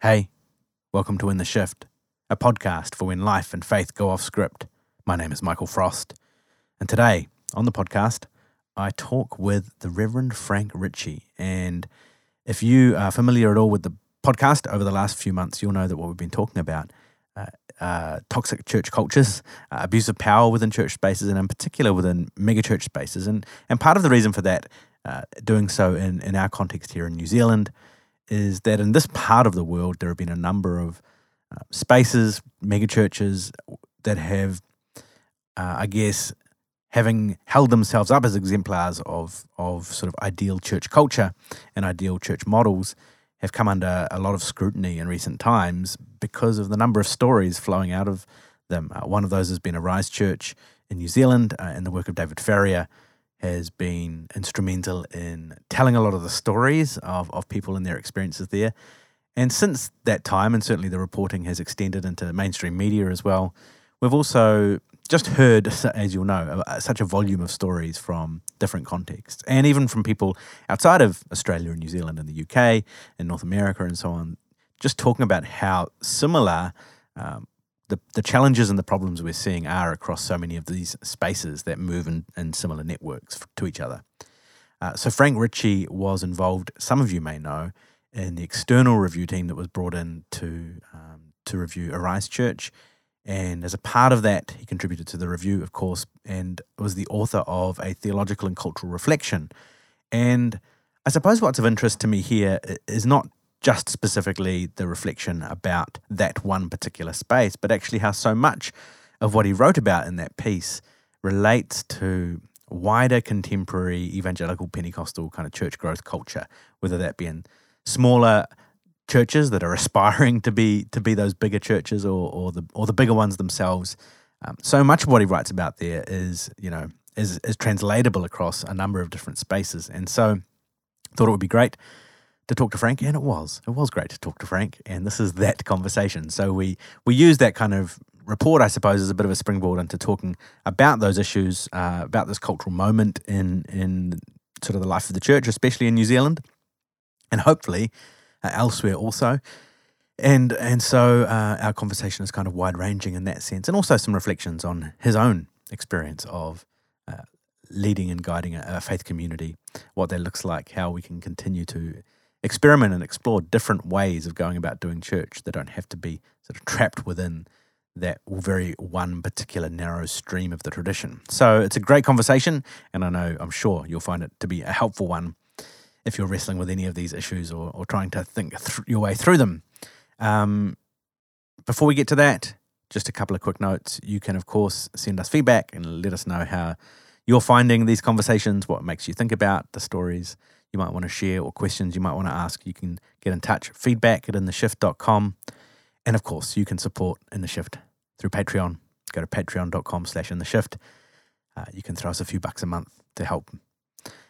Hey, welcome to In the Shift, a podcast for when life and faith go off script. My name is Michael Frost, and today on the podcast, I talk with the Reverend Frank Ritchie. And if you are familiar at all with the podcast over the last few months, you'll know that what we've been talking about uh, uh, toxic church cultures, uh, abuse of power within church spaces, and in particular within megachurch spaces. And, and part of the reason for that, uh, doing so in, in our context here in New Zealand, is that in this part of the world, there have been a number of uh, spaces, megachurches that have, uh, I guess, having held themselves up as exemplars of, of sort of ideal church culture and ideal church models, have come under a lot of scrutiny in recent times because of the number of stories flowing out of them. Uh, one of those has been Arise Church in New Zealand uh, and the work of David Farrier has been instrumental in telling a lot of the stories of, of people and their experiences there. And since that time, and certainly the reporting has extended into mainstream media as well, we've also just heard, as you'll know, such a volume of stories from different contexts, and even from people outside of Australia and New Zealand and the UK and North America and so on, just talking about how similar um, the, the challenges and the problems we're seeing are across so many of these spaces that move in, in similar networks to each other. Uh, so Frank Ritchie was involved, some of you may know, in the external review team that was brought in to, um, to review Arise Church. And as a part of that, he contributed to the review, of course, and was the author of a theological and cultural reflection. And I suppose what's of interest to me here is not just specifically the reflection about that one particular space, but actually how so much of what he wrote about in that piece relates to wider contemporary evangelical Pentecostal kind of church growth culture, whether that be in smaller churches that are aspiring to be to be those bigger churches or, or the or the bigger ones themselves. Um, so much of what he writes about there is, you know, is is translatable across a number of different spaces. And so thought it would be great to talk to Frank, and it was. It was great to talk to Frank, and this is that conversation. So we we use that kind of report, I suppose, as a bit of a springboard into talking about those issues, uh, about this cultural moment in in sort of the life of the church, especially in New Zealand, and hopefully uh, elsewhere also. And and so uh, our conversation is kind of wide ranging in that sense, and also some reflections on his own experience of uh, leading and guiding a, a faith community, what that looks like, how we can continue to experiment and explore different ways of going about doing church that don't have to be sort of trapped within that very one particular narrow stream of the tradition. So it's a great conversation, and I know I'm sure you'll find it to be a helpful one if you're wrestling with any of these issues or, or trying to think th- your way through them. Um, before we get to that, just a couple of quick notes. You can, of course, send us feedback and let us know how you're finding these conversations, what makes you think about the stories you might want to share or questions you might want to ask, you can get in touch. Feedback at intheshift.com. And of course, you can support In the Shift through Patreon. Go to patreon.com slash in the shift. Uh, you can throw us a few bucks a month to help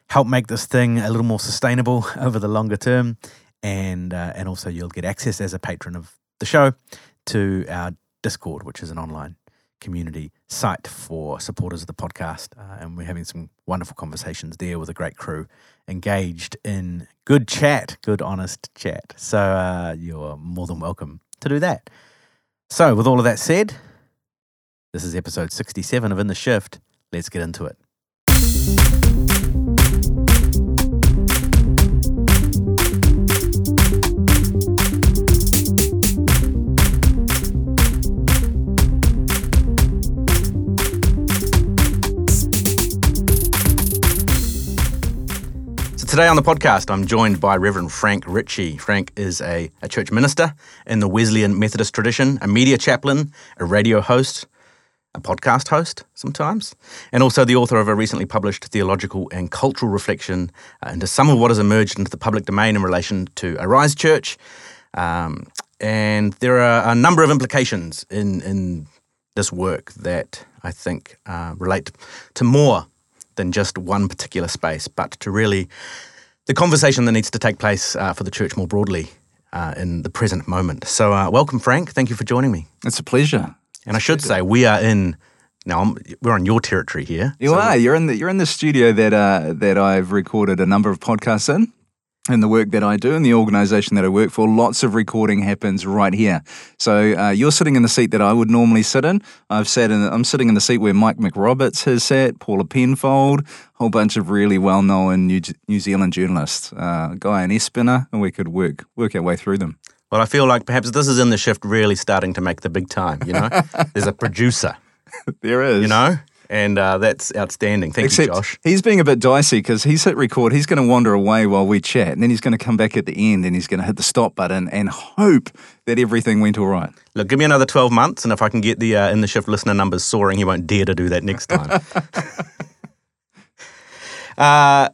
help make this thing a little more sustainable over the longer term. And uh, and also you'll get access as a patron of the show to our Discord, which is an online community site for supporters of the podcast. Uh, and we're having some wonderful conversations there with a great crew engaged in good chat, good, honest chat. So uh, you're more than welcome to do that. So, with all of that said, this is episode 67 of In the Shift. Let's get into it. Today on the podcast, I'm joined by Reverend Frank Ritchie. Frank is a, a church minister in the Wesleyan Methodist tradition, a media chaplain, a radio host, a podcast host sometimes, and also the author of a recently published theological and cultural reflection uh, into some of what has emerged into the public domain in relation to Arise Church. Um, and there are a number of implications in, in this work that I think uh, relate to more than just one particular space, but to really the conversation that needs to take place uh, for the church more broadly uh, in the present moment. So, uh, welcome, Frank. Thank you for joining me. It's a pleasure. And I should say, we are in. Now I'm, we're on your territory here. You so are. You're in the you're in the studio that uh, that I've recorded a number of podcasts in. In the work that I do in the organization that I work for, lots of recording happens right here. So uh, you're sitting in the seat that I would normally sit in. I've sat in. I'm sitting in the seat where Mike McRoberts has sat, Paula Penfold, a whole bunch of really well-known New, New Zealand journalists, uh, Guyon Espiner, and we could work work our way through them. Well, I feel like perhaps this is in the shift really starting to make the big time. You know, there's a producer. there is. You know, and uh, that's outstanding. Thank Except you, Josh. He's being a bit dicey because he's hit record. He's going to wander away while we chat, and then he's going to come back at the end and he's going to hit the stop button and hope that everything went all right. Look, give me another 12 months, and if I can get the uh, in the shift listener numbers soaring, he won't dare to do that next time. uh,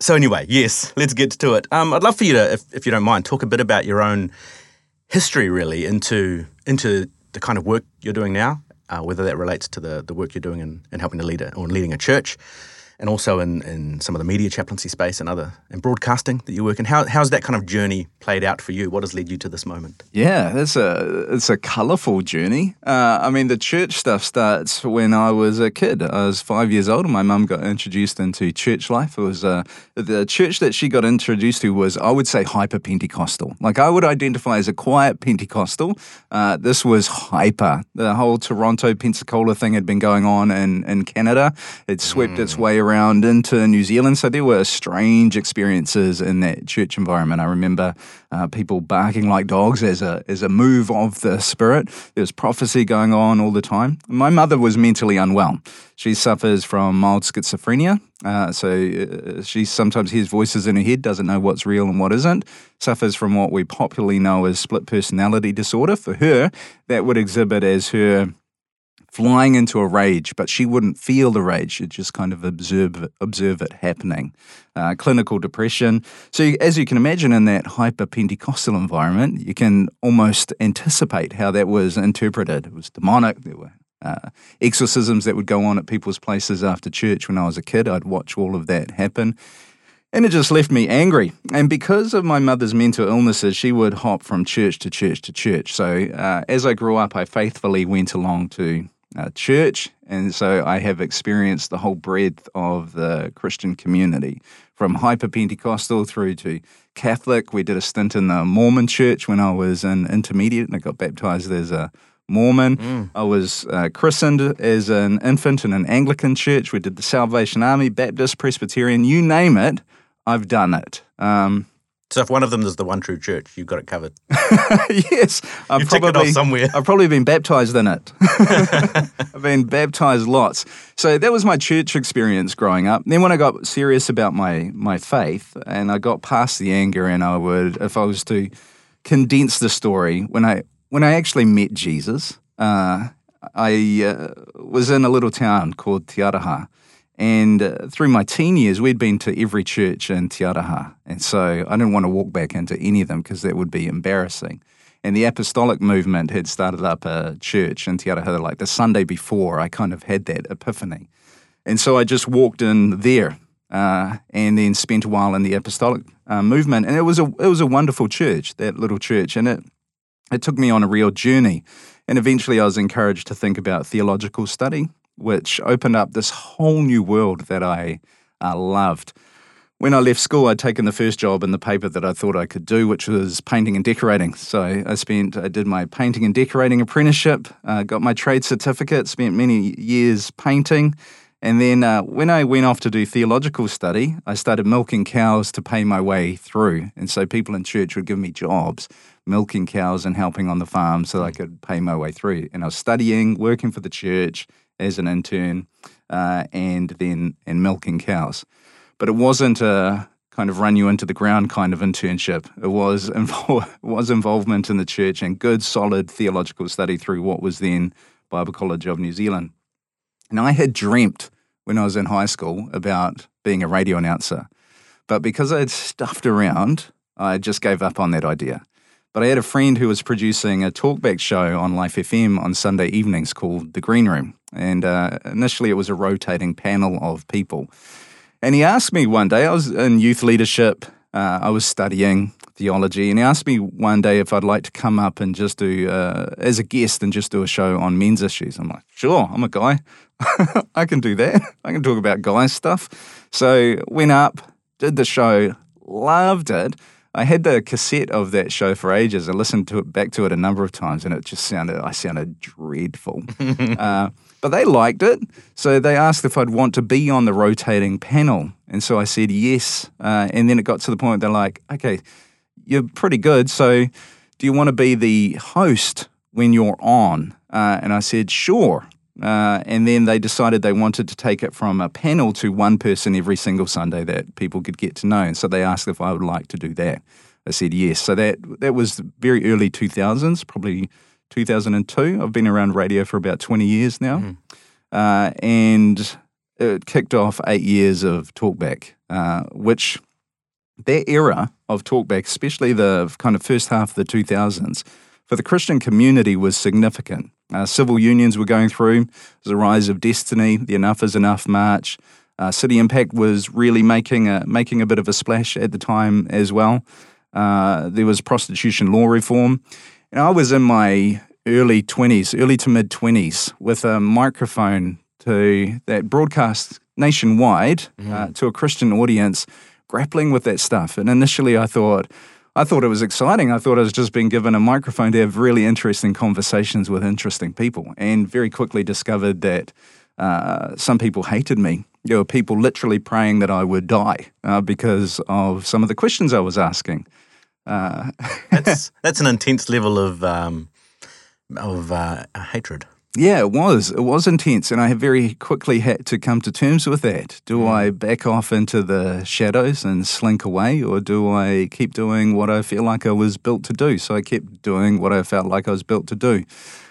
so, anyway, yes, let's get to it. Um, I'd love for you to, if, if you don't mind, talk a bit about your own history, really, into into the kind of work you're doing now uh, whether that relates to the, the work you're doing in, in helping to lead it or leading a church, and also in, in some of the media chaplaincy space and other and broadcasting that you work in. How, how's that kind of journey played out for you? What has led you to this moment? Yeah, it's a it's a colourful journey. Uh, I mean, the church stuff starts when I was a kid. I was five years old, and my mum got introduced into church life. It was uh, the church that she got introduced to was, I would say, hyper Pentecostal. Like I would identify as a quiet Pentecostal. Uh, this was hyper. The whole Toronto Pensacola thing had been going on in in Canada. It swept mm. its way around into New Zealand. So there were strange experiences in that church environment. I remember uh, people barking like dogs as a as a move of the spirit. There was prophecy going on all the time. My mother was mentally unwell. She suffers from mild schizophrenia. Uh, so uh, she sometimes hears voices in her head, doesn't know what's real and what isn't. Suffers from what we popularly know as split personality disorder. For her, that would exhibit as her flying into a rage, but she wouldn't feel the rage. She'd just kind of observe observe it happening. Uh, clinical depression. So, as you can imagine, in that hyper Pentecostal environment, you can almost anticipate how that was interpreted. It was demonic. There were uh, exorcisms that would go on at people's places after church when I was a kid. I'd watch all of that happen. And it just left me angry. And because of my mother's mental illnesses, she would hop from church to church to church. So uh, as I grew up, I faithfully went along to uh, church. And so I have experienced the whole breadth of the Christian community from hyper Pentecostal through to Catholic. We did a stint in the Mormon church when I was an intermediate and I got baptized as a Mormon. Mm. I was uh, christened as an infant in an Anglican church. We did the Salvation Army, Baptist, Presbyterian, you name it, I've done it. Um, so if one of them is the one true church, you've got it covered. yes, I've you probably somewhere. I've probably been baptized in it. I've been baptized lots. So that was my church experience growing up. Then when I got serious about my my faith and I got past the anger, and I would, if I was to condense the story, when I when I actually met Jesus, uh, I uh, was in a little town called Te Aroha and uh, through my teen years, we'd been to every church in Te Aroha. And so I didn't want to walk back into any of them because that would be embarrassing. And the apostolic movement had started up a church in Te Aroha like the Sunday before. I kind of had that epiphany. And so I just walked in there uh, and then spent a while in the apostolic uh, movement. And it was, a, it was a wonderful church, that little church. And it, it took me on a real journey. And eventually I was encouraged to think about theological study which opened up this whole new world that I uh, loved. When I left school, I'd taken the first job in the paper that I thought I could do, which was painting and decorating. So I spent, I did my painting and decorating apprenticeship, uh, got my trade certificate, spent many years painting. And then uh, when I went off to do theological study, I started milking cows to pay my way through. And so people in church would give me jobs, milking cows and helping on the farm so I could pay my way through. And I was studying, working for the church, as an intern uh, and then and milking cows. But it wasn't a kind of run you into the ground kind of internship. It was was involvement in the church and good solid theological study through what was then Bible College of New Zealand. And I had dreamt when I was in high school about being a radio announcer. But because I had stuffed around, I just gave up on that idea. But I had a friend who was producing a talkback show on Life FM on Sunday evenings called The Green Room. And uh, initially, it was a rotating panel of people. And he asked me one day, I was in youth leadership, uh, I was studying theology, and he asked me one day if I'd like to come up and just do, uh, as a guest, and just do a show on men's issues. I'm like, sure, I'm a guy. I can do that. I can talk about guy stuff. So went up, did the show, loved it. I had the cassette of that show for ages. I listened to it back to it a number of times, and it just sounded I sounded dreadful. uh, but they liked it, so they asked if I'd want to be on the rotating panel, and so I said yes. Uh, and then it got to the point they're like, "Okay, you're pretty good, so do you want to be the host when you're on?" Uh, and I said, "Sure." Uh, and then they decided they wanted to take it from a panel to one person every single Sunday that people could get to know. And so they asked if I would like to do that. I said yes. So that that was very early 2000s, probably 2002. I've been around radio for about 20 years now. Mm. Uh, and it kicked off eight years of talkback, uh, which that era of talkback, especially the kind of first half of the 2000s, for the Christian community was significant. Uh, civil unions were going through. There's a rise of Destiny, the Enough is Enough march. Uh, City Impact was really making a, making a bit of a splash at the time as well. Uh, there was prostitution law reform. And I was in my early 20s, early to mid 20s, with a microphone to that broadcast nationwide mm. to a Christian audience, grappling with that stuff. And initially I thought, I thought it was exciting. I thought I was just being given a microphone to have really interesting conversations with interesting people, and very quickly discovered that uh, some people hated me. There were people literally praying that I would die uh, because of some of the questions I was asking. Uh, that's that's an intense level of um, of uh, hatred. Yeah, it was. It was intense, and I very quickly had to come to terms with that. Do mm. I back off into the shadows and slink away, or do I keep doing what I feel like I was built to do? So I kept doing what I felt like I was built to do.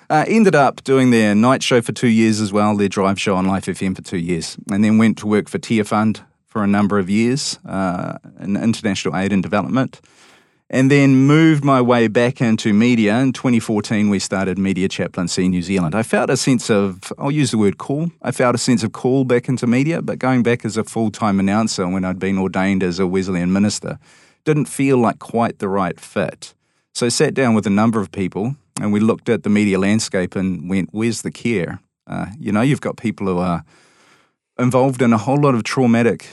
Uh, ended up doing their night show for two years as well, their drive show on Life FM for two years, and then went to work for Tearfund for a number of years uh, in international aid and development and then moved my way back into media. In 2014, we started Media Chaplaincy New Zealand. I felt a sense of, I'll use the word call, I felt a sense of call back into media, but going back as a full time announcer when I'd been ordained as a Wesleyan minister didn't feel like quite the right fit. So I sat down with a number of people and we looked at the media landscape and went, where's the care? Uh, you know, you've got people who are involved in a whole lot of traumatic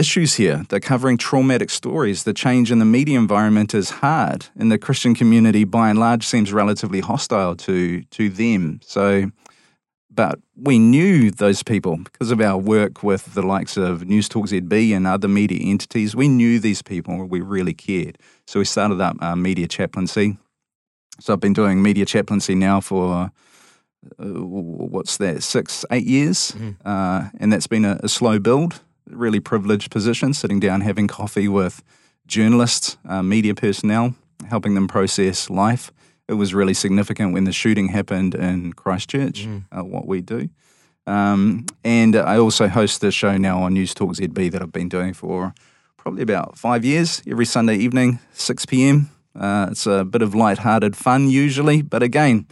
issues here. They're covering traumatic stories. The change in the media environment is hard, and the Christian community, by and large, seems relatively hostile to to them. So, but we knew those people because of our work with the likes of News Talk ZB and other media entities. We knew these people. We really cared. So we started up uh, Media Chaplaincy. So I've been doing Media Chaplaincy now for. Uh, what's that? Six, eight years, mm. uh, and that's been a, a slow build really privileged position, sitting down having coffee with journalists, uh, media personnel, helping them process life. It was really significant when the shooting happened in Christchurch, mm. uh, what we do. Um, and I also host the show now on News Talk ZB that I've been doing for probably about five years, every Sunday evening, 6 p.m. Uh, it's a bit of light-hearted fun usually, but again,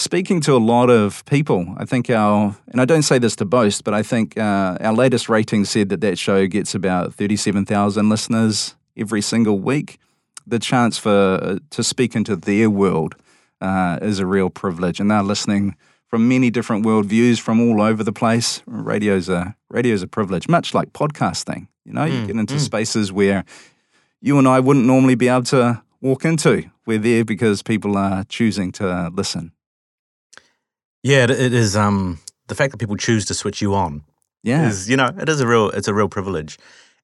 speaking to a lot of people. I think our, and I don't say this to boast, but I think uh, our latest rating said that that show gets about 37,000 listeners every single week. The chance for uh, to speak into their world uh, is a real privilege, and they're listening from many different worldviews from all over the place. Radio's a radio's a privilege, much like podcasting. You know, mm, you get into mm. spaces where you and I wouldn't normally be able to walk into. We're there because people are choosing to listen. Yeah, it, is. Um, the fact that people choose to switch you on. Yeah, is you know it is a real it's a real privilege.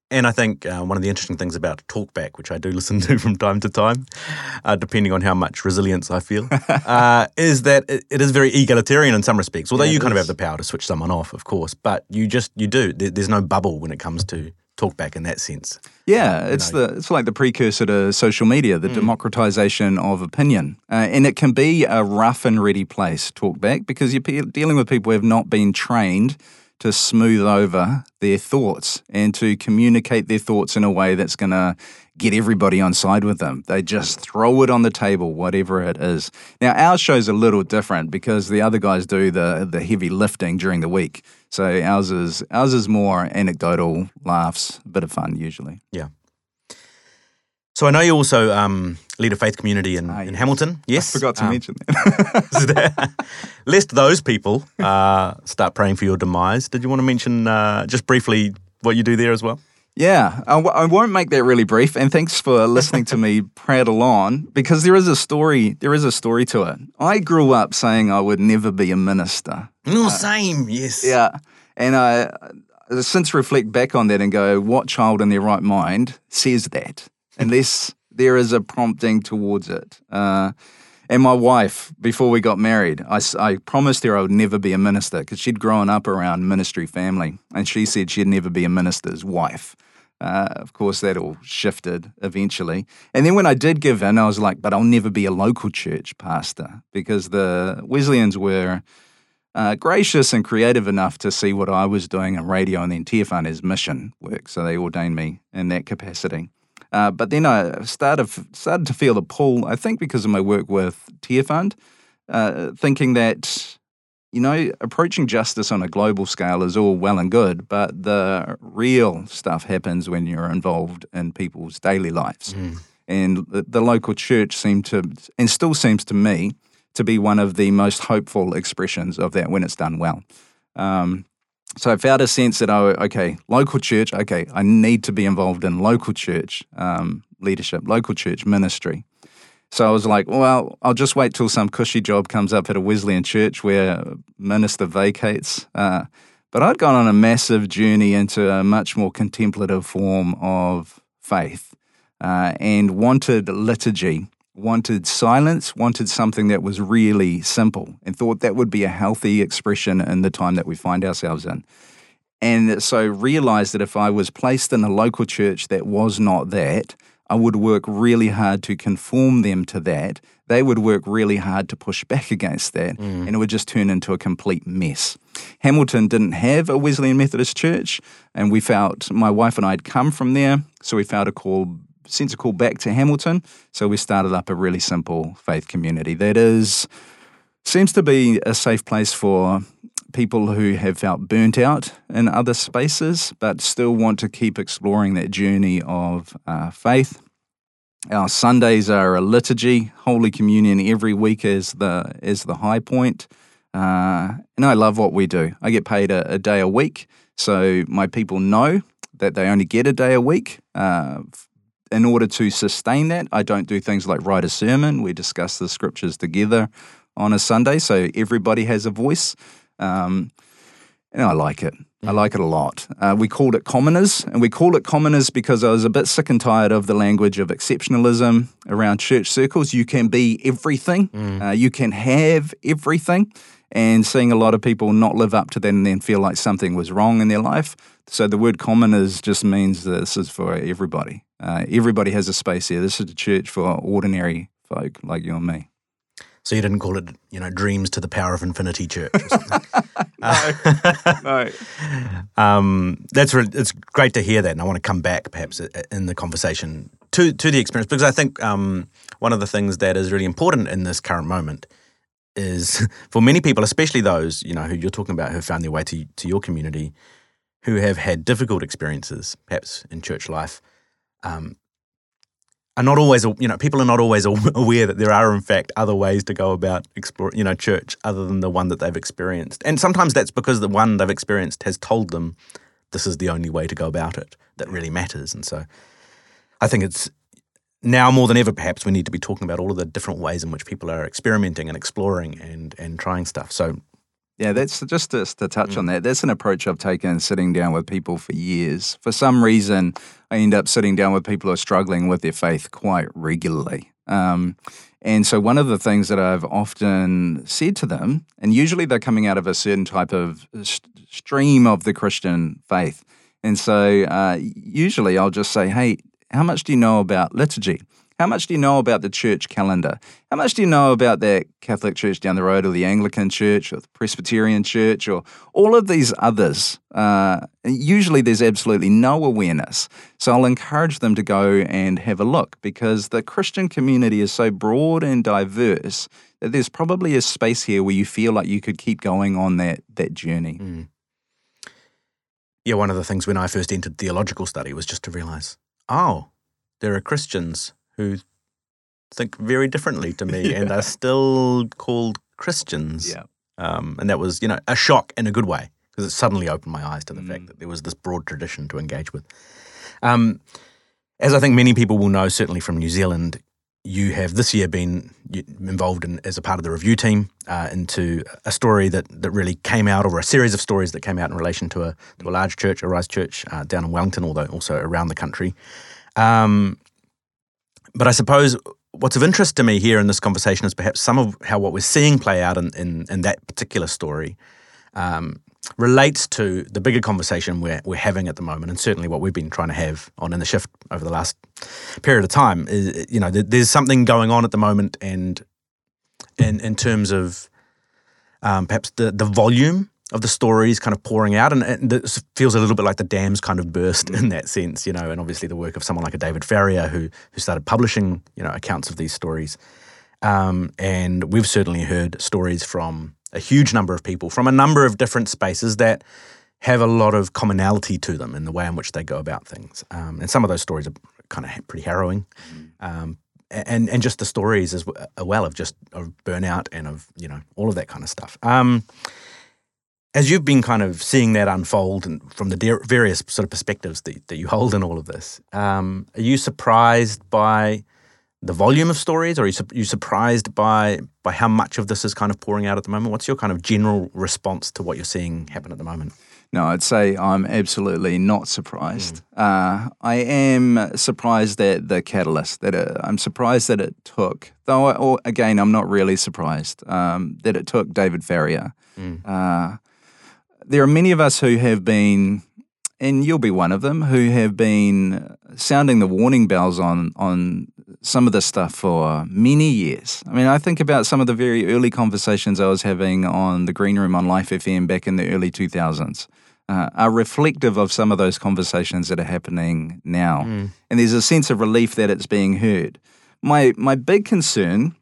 And I think uh, one of the interesting things about Talkback, which I do listen to from time to time, uh, depending on how much resilience I feel, uh, is that it, it is very egalitarian in some respects. Although yeah, you kind is. of have the power to switch someone off, of course, but you just you do. There, there's no bubble when it comes to talkback in that sense. Yeah, it's know. the it's like the precursor to social media, the mm. democratization of opinion, uh, and it can be a rough and ready place. Talkback because you're dealing with people who have not been trained to smooth over their thoughts and to communicate their thoughts in a way that's going to get everybody on side with them. They just throw it on the table, whatever it is. Now, our show's a little different because the other guys do the the heavy lifting during the week. So ours is ours is more anecdotal, laughs, a bit of fun usually. Yeah. So I know you also um, lead a faith community in, ah, yes. in Hamilton. Yes, I forgot to um, mention that. lest those people uh, start praying for your demise, did you want to mention uh, just briefly what you do there as well? Yeah, I, w- I won't make that really brief. And thanks for listening to me prattle on because there is a story. There is a story to it. I grew up saying I would never be a minister. No, same. Yes. Yeah, and I uh, since reflect back on that and go, what child in their right mind says that unless there is a prompting towards it? Uh, and my wife, before we got married, I promised her I would never be a minister because she'd grown up around ministry family, and she said she'd never be a minister's wife. Uh, of course, that all shifted eventually. And then when I did give in, I was like, but I'll never be a local church pastor because the Wesleyans were uh, gracious and creative enough to see what I was doing in radio and then TFN as mission work. So they ordained me in that capacity. Uh, but then I started started to feel the pull. I think because of my work with Tearfund, uh, thinking that you know approaching justice on a global scale is all well and good, but the real stuff happens when you're involved in people's daily lives. And the, the local church seemed to, and still seems to me, to be one of the most hopeful expressions of that when it's done well. Um, so I felt a sense that, oh, okay, local church, okay, I need to be involved in local church um, leadership, local church ministry. So I was like, well, I'll just wait till some cushy job comes up at a Wesleyan church where minister vacates. Uh, but I'd gone on a massive journey into a much more contemplative form of faith uh, and wanted liturgy, wanted silence, wanted something that was really simple, and thought that would be a healthy expression in the time that we find ourselves in. And so realized that if I was placed in a local church that was not that, I would work really hard to conform them to that. They would work really hard to push back against that, mm. and it would just turn into a complete mess. Hamilton didn't have a Wesleyan Methodist church, and we felt my wife and I had come from there, so we felt a call, sense a call back to Hamilton. So we started up a really simple faith community that is seems to be a safe place for people who have felt burnt out in other spaces, but still want to keep exploring that journey of uh, faith. Our Sundays are a liturgy, Holy Communion every week is the is the high point. Uh, and I love what we do. I get paid a, a day a week, so my people know that they only get a day a week. Uh, in order to sustain that, I don't do things like write a sermon. We discuss the scriptures together on a Sunday, so everybody has a voice. Um, and I like it. I like it a lot. Uh, we called it commoners, and we called it commoners because I was a bit sick and tired of the language of exceptionalism around church circles. You can be everything, uh, you can have everything, and seeing a lot of people not live up to that and then feel like something was wrong in their life. So the word commoners just means that this is for everybody. Uh, everybody has a space here. This is a church for ordinary folk like you and me. So you didn't call it, you know, Dreams to the Power of Infinity Church or something. no. um, that's really, it's great to hear that, and I want to come back perhaps in the conversation to to the experience because I think um, one of the things that is really important in this current moment is for many people, especially those you know who you're talking about who found their way to to your community, who have had difficult experiences, perhaps in church life. Um, are not always, you know, people are not always aware that there are, in fact, other ways to go about explore, you know, church other than the one that they've experienced. And sometimes that's because the one they've experienced has told them this is the only way to go about it that really matters. And so I think it's now more than ever, perhaps, we need to be talking about all of the different ways in which people are experimenting and exploring and, and trying stuff. So, Yeah, that's just to, to touch on that. That's an approach I've taken sitting down with people for years. For some reason, I end up sitting down with people who are struggling with their faith quite regularly. Um, and so, one of the things that I've often said to them, and usually they're coming out of a certain type of st- stream of the Christian faith. And so, uh, usually I'll just say, hey, how much do you know about liturgy? How much do you know about the church calendar? How much do you know about that Catholic church down the road, or the Anglican church, or the Presbyterian church, or all of these others? Uh, usually there's absolutely no awareness. So I'll encourage them to go and have a look because the Christian community is so broad and diverse that there's probably a space here where you feel like you could keep going on that, that journey. yeah, one of the things when I first entered theological study was just to realize, oh, there are Christians who think very differently to me and are still called Christians. Yeah. Um, and that was, you know, a shock in a good way because it suddenly opened my eyes to the fact that there was this broad tradition to engage with. Um, as I think many people will know, certainly from New Zealand, you have this year been involved in as a part of the review team uh, into a story that, that really came out, or a series of stories that came out in relation to a to a large church, Arise Church, uh, down in Wellington, although also around the country. Um, but I suppose what's of interest to me here in this conversation is perhaps some of how what we're seeing play out in in, in that particular story. Um, relates to the bigger conversation we're, we're having at the moment, and certainly what we've been trying to have on in the shift over the last period of time. Is, you know, there's something going on at the moment, and in in terms of um, perhaps the the volume of the stories kind of pouring out, and, and it feels a little bit like the dams kind of burst in that sense, you know. And obviously, the work of someone like a David Farrier who who started publishing, you know, accounts of these stories. Um, and we've certainly heard stories from a huge number of people from a number of different spaces that have a lot of commonality to them in the way in which they go about things. Um, and some of those stories are kind of pretty harrowing. Um, and and just the stories as well of just of burnout and of you know all of that kind of stuff. Um, as you've been kind of seeing that unfold and from the various sort of perspectives that, that you hold in all of this, um, are you surprised by the volume of stories, or are you, su- you surprised by by how much of this is kind of pouring out at the moment? What's your kind of general response to what you're seeing happen at the moment? No, I'd say I'm absolutely not surprised. Mm. Uh, I am surprised at the catalyst. That it, I'm surprised that it took, though. I, or again, I'm not really surprised um, that it took David Farrier. Mm. Uh, there are many of us who have been and you'll be one of them who have been sounding the warning bells on on some of this stuff for many years. I mean, I think about some of the very early conversations I was having on the Green Room on Life FM back in the early 2000s. Uh, are reflective of some of those conversations that are happening now. Mm. And there's a sense of relief that it's being heard. My my big concern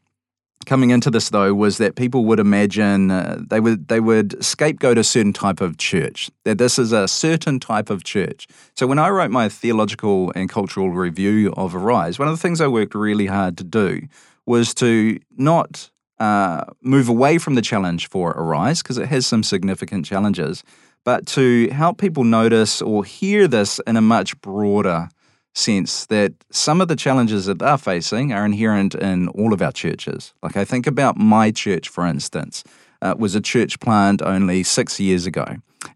coming into this though was that people would imagine uh, they would they would scapegoat a certain type of church that this is a certain type of church. So when i wrote my theological and cultural review of arise one of the things i worked really hard to do was to not uh, move away from the challenge for arise because it has some significant challenges but to help people notice or hear this in a much broader sense that some of the challenges that they're facing are inherent in all of our churches. Like I think about my church, for instance, uh, was a church plant only six years ago,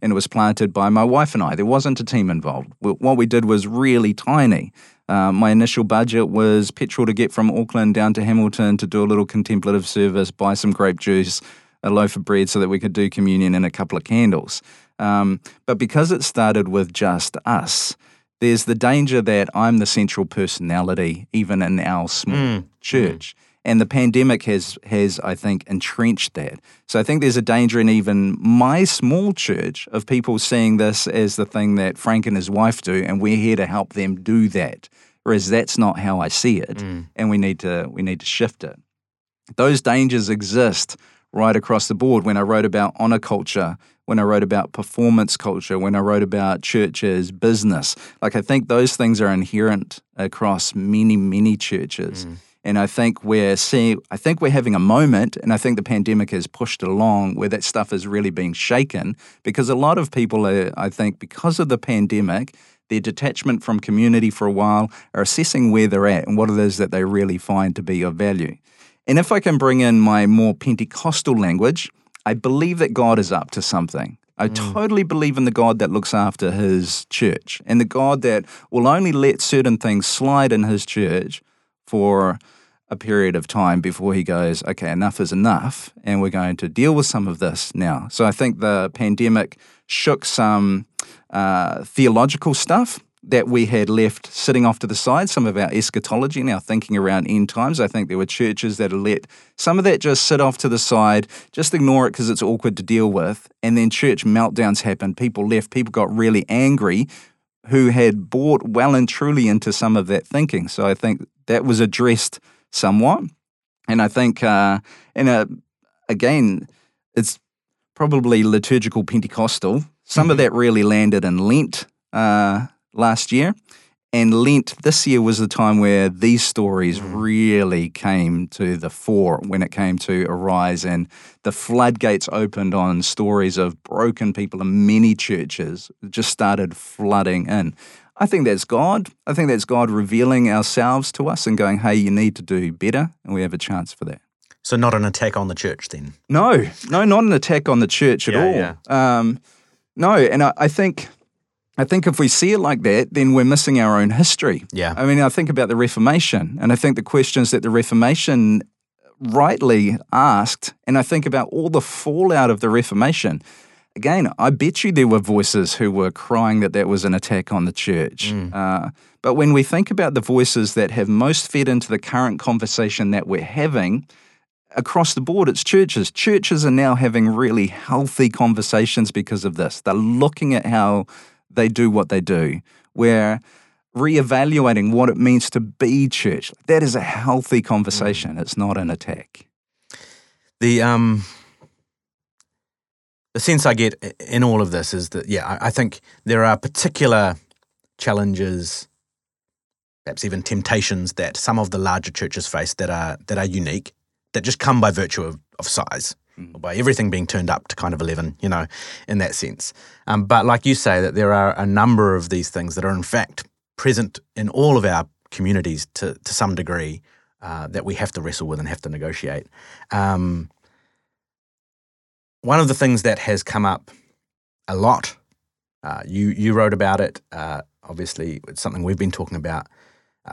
and it was planted by my wife and I. There wasn't a team involved. What we did was really tiny. Uh, my initial budget was petrol to get from Auckland down to Hamilton to do a little contemplative service, buy some grape juice, a loaf of bread so that we could do communion and a couple of candles. Um, but because it started with just us, there's the danger that I'm the central personality, even in our small mm. church. Mm. And the pandemic has, has, I think, entrenched that. So I think there's a danger in even my small church of people seeing this as the thing that Frank and his wife do, and we're here to help them do that. Whereas that's not how I see it, mm. and we need to we need to shift it. Those dangers exist right across the board. When I wrote about honor culture, when I wrote about performance culture, when I wrote about churches, business. Like, I think those things are inherent across many, many churches. Mm. And I think we're seeing, I think we're having a moment, and I think the pandemic has pushed along where that stuff is really being shaken because a lot of people are, I think, because of the pandemic, their detachment from community for a while are assessing where they're at and what it is that they really find to be of value. And if I can bring in my more Pentecostal language, I believe that God is up to something. I mm. totally believe in the God that looks after his church and the God that will only let certain things slide in his church for a period of time before he goes, okay, enough is enough, and we're going to deal with some of this now. So I think the pandemic shook some uh, theological stuff that we had left sitting off to the side, some of our eschatology and our thinking around end times. I think there were churches that had let some of that just sit off to the side, just ignore it because it's awkward to deal with. And then church meltdowns happened. People left, people got really angry who had bought well and truly into some of that thinking. So I think that was addressed somewhat. And I think, uh, and uh, again, it's probably liturgical Pentecostal. Some mm-hmm. of that really landed in Lent. Uh, last year. And Lent this year was the time where these stories mm. really came to the fore when it came to Arise, and the floodgates opened on stories of broken people in many churches, just started flooding in. I think that's God. I think that's God revealing ourselves to us and going, hey, you need to do better. And we have a chance for that. So, not an attack on the church then? No, no, not an attack on the church at Yeah, all. yeah. Um, no, and I, I think. I think if we see it like that, then we're missing our own history. Yeah. I mean, I think about the Reformation, and I think the questions that the Reformation rightly asked, and I think about all the fallout of the Reformation. Again, I bet you there were voices who were crying that that was an attack on the church. Uh, but when we think about the voices that have most fed into the current conversation that we're having, across the board, it's churches. Churches are now having really healthy conversations because of this. They're looking at how they do what they do. We're reevaluating what it means to be church. That is a healthy conversation. It's not an attack. The um the sense I get in all of this is that yeah, I, I think there are particular challenges, perhaps even temptations that some of the larger churches face that are that are unique, that just come by virtue of, of size. Or by everything being turned up to kind of 11, you know, in that sense. Um, but like you say, that there are a number of these things that are in fact present in all of our communities to, to some degree uh, that we have to wrestle with and have to negotiate. Um, one of the things that has come up a lot, uh, you you wrote about it. Uh, obviously, it's something we've been talking about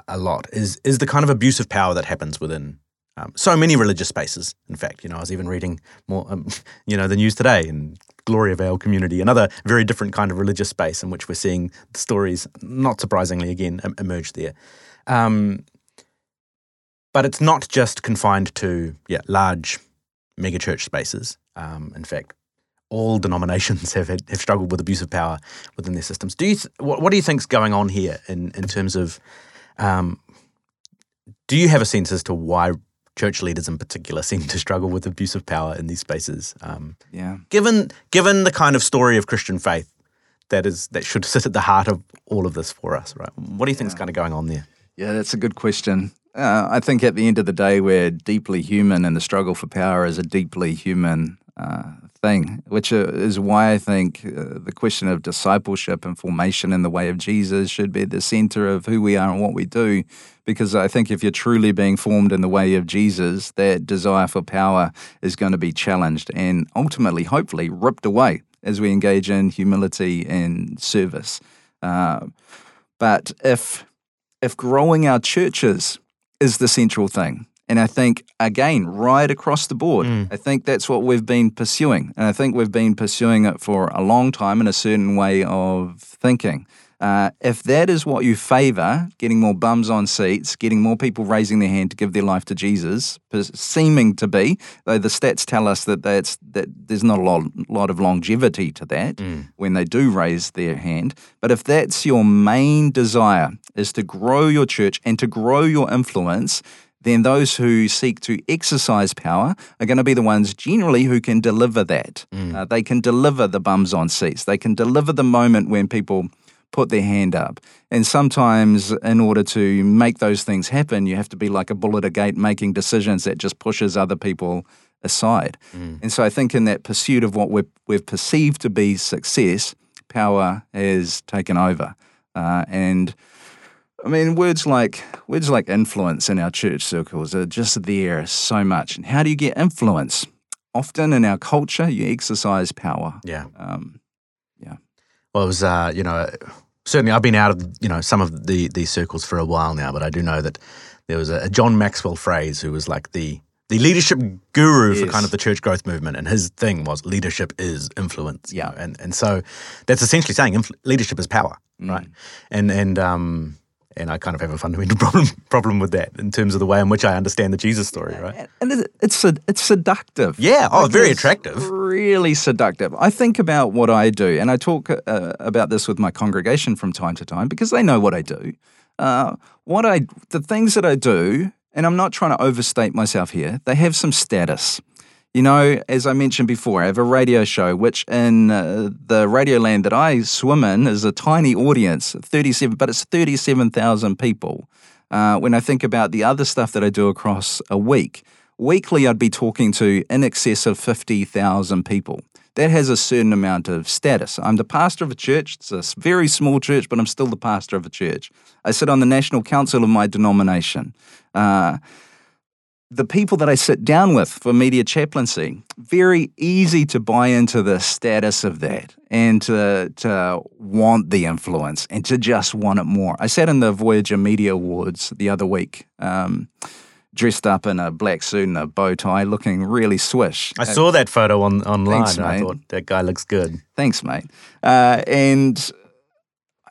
a lot. Is is the kind of abuse of power that happens within um, so many religious spaces. In fact, you know, I was even reading more, um, you know, the news today and Gloriavale community, another very different kind of religious space in which we're seeing the stories, not surprisingly, again emerge there. Um, but it's not just confined to yeah large megachurch spaces. Um, in fact, all denominations have had, have struggled with abuse of power within their systems. Do you th- what, what do you think's going on here in in terms of um, do you have a sense as to why church leaders in particular seem to struggle with abuse of power in these spaces? Um, Yeah. given given the kind of story of Christian faith that is that should sit at the heart of all of this for us, right? What do you think's kind of going on there? Yeah, that's a good question. Uh, I think at the end of the day, we're deeply human, and the struggle for power is a deeply human uh, thing, which uh, is why I think uh, the question of discipleship and formation in the way of Jesus should be at the center of who we are and what we do. Because I think if you're truly being formed in the way of Jesus, that desire for power is going to be challenged and ultimately, hopefully, ripped away as we engage in humility and service. Uh, but if if growing our churches is the central thing. And I think, again, right across the board, I think that's what we've been pursuing. And I think we've been pursuing it for a long time in a certain way of thinking. Uh, if that is what you favor, getting more bums on seats, getting more people raising their hand to give their life to Jesus, seeming to be, though the stats tell us that that's, that there's not a lot, lot of longevity to that when they do raise their hand. But if that's your main desire, is to grow your church and to grow your influence, then those who seek to exercise power are going to be the ones generally who can deliver that. Uh, they can deliver the bums on seats. They can deliver the moment when people put their hand up. And sometimes, in order to make those things happen, you have to be like a bull at a gate making decisions that just pushes other people aside. And so I think in that pursuit of what we've, we've perceived to be success, power has taken over. Uh, and I mean, words like words like influence in our church circles are just there so much. And how do you get influence? Often in our culture, you exercise power. Yeah. Um, yeah. Well, it was, uh, you know, certainly I've been out of, you know, some of the these circles for a while now, but I do know that there was a, John Maxwell phrase who was like the the leadership guru for kind of the church growth movement, and his thing was leadership is influence. you Yeah. know, and and so that's essentially saying leadership is power, Mm. right? And and um and I kind of have a fundamental problem problem with that in terms of the way in which I understand the Jesus story, right? And- it's it's seductive. Yeah. Oh, very attractive. Really seductive. I think about what I do, and I talk uh, about this with my congregation from time to time because they know what I do. Uh, what I, the things that I do, and I'm not trying to overstate myself here. They have some status. You know, as I mentioned before, I have a radio show, which in uh, the radio land that I swim in is a tiny audience, 37, but it's 37,000 people. Uh, when I think about the other stuff that I do across a week, weekly I'd be talking to in excess of 50,000 people. that has a certain amount of status. I'm the pastor of a church. It's a very small church, but I'm still the pastor of a church. I sit on the national council of my denomination. Uh, the people that I sit down with for media chaplaincy, very easy to buy into the status of that and to, to want the influence and to just want it more. I sat in the Voyager Media Awards the other week. Um, dressed up in a black suit and a bow tie, looking really swish. I saw that photo on online. Thanks, and I thought that guy looks good. Thanks, mate. Uh, and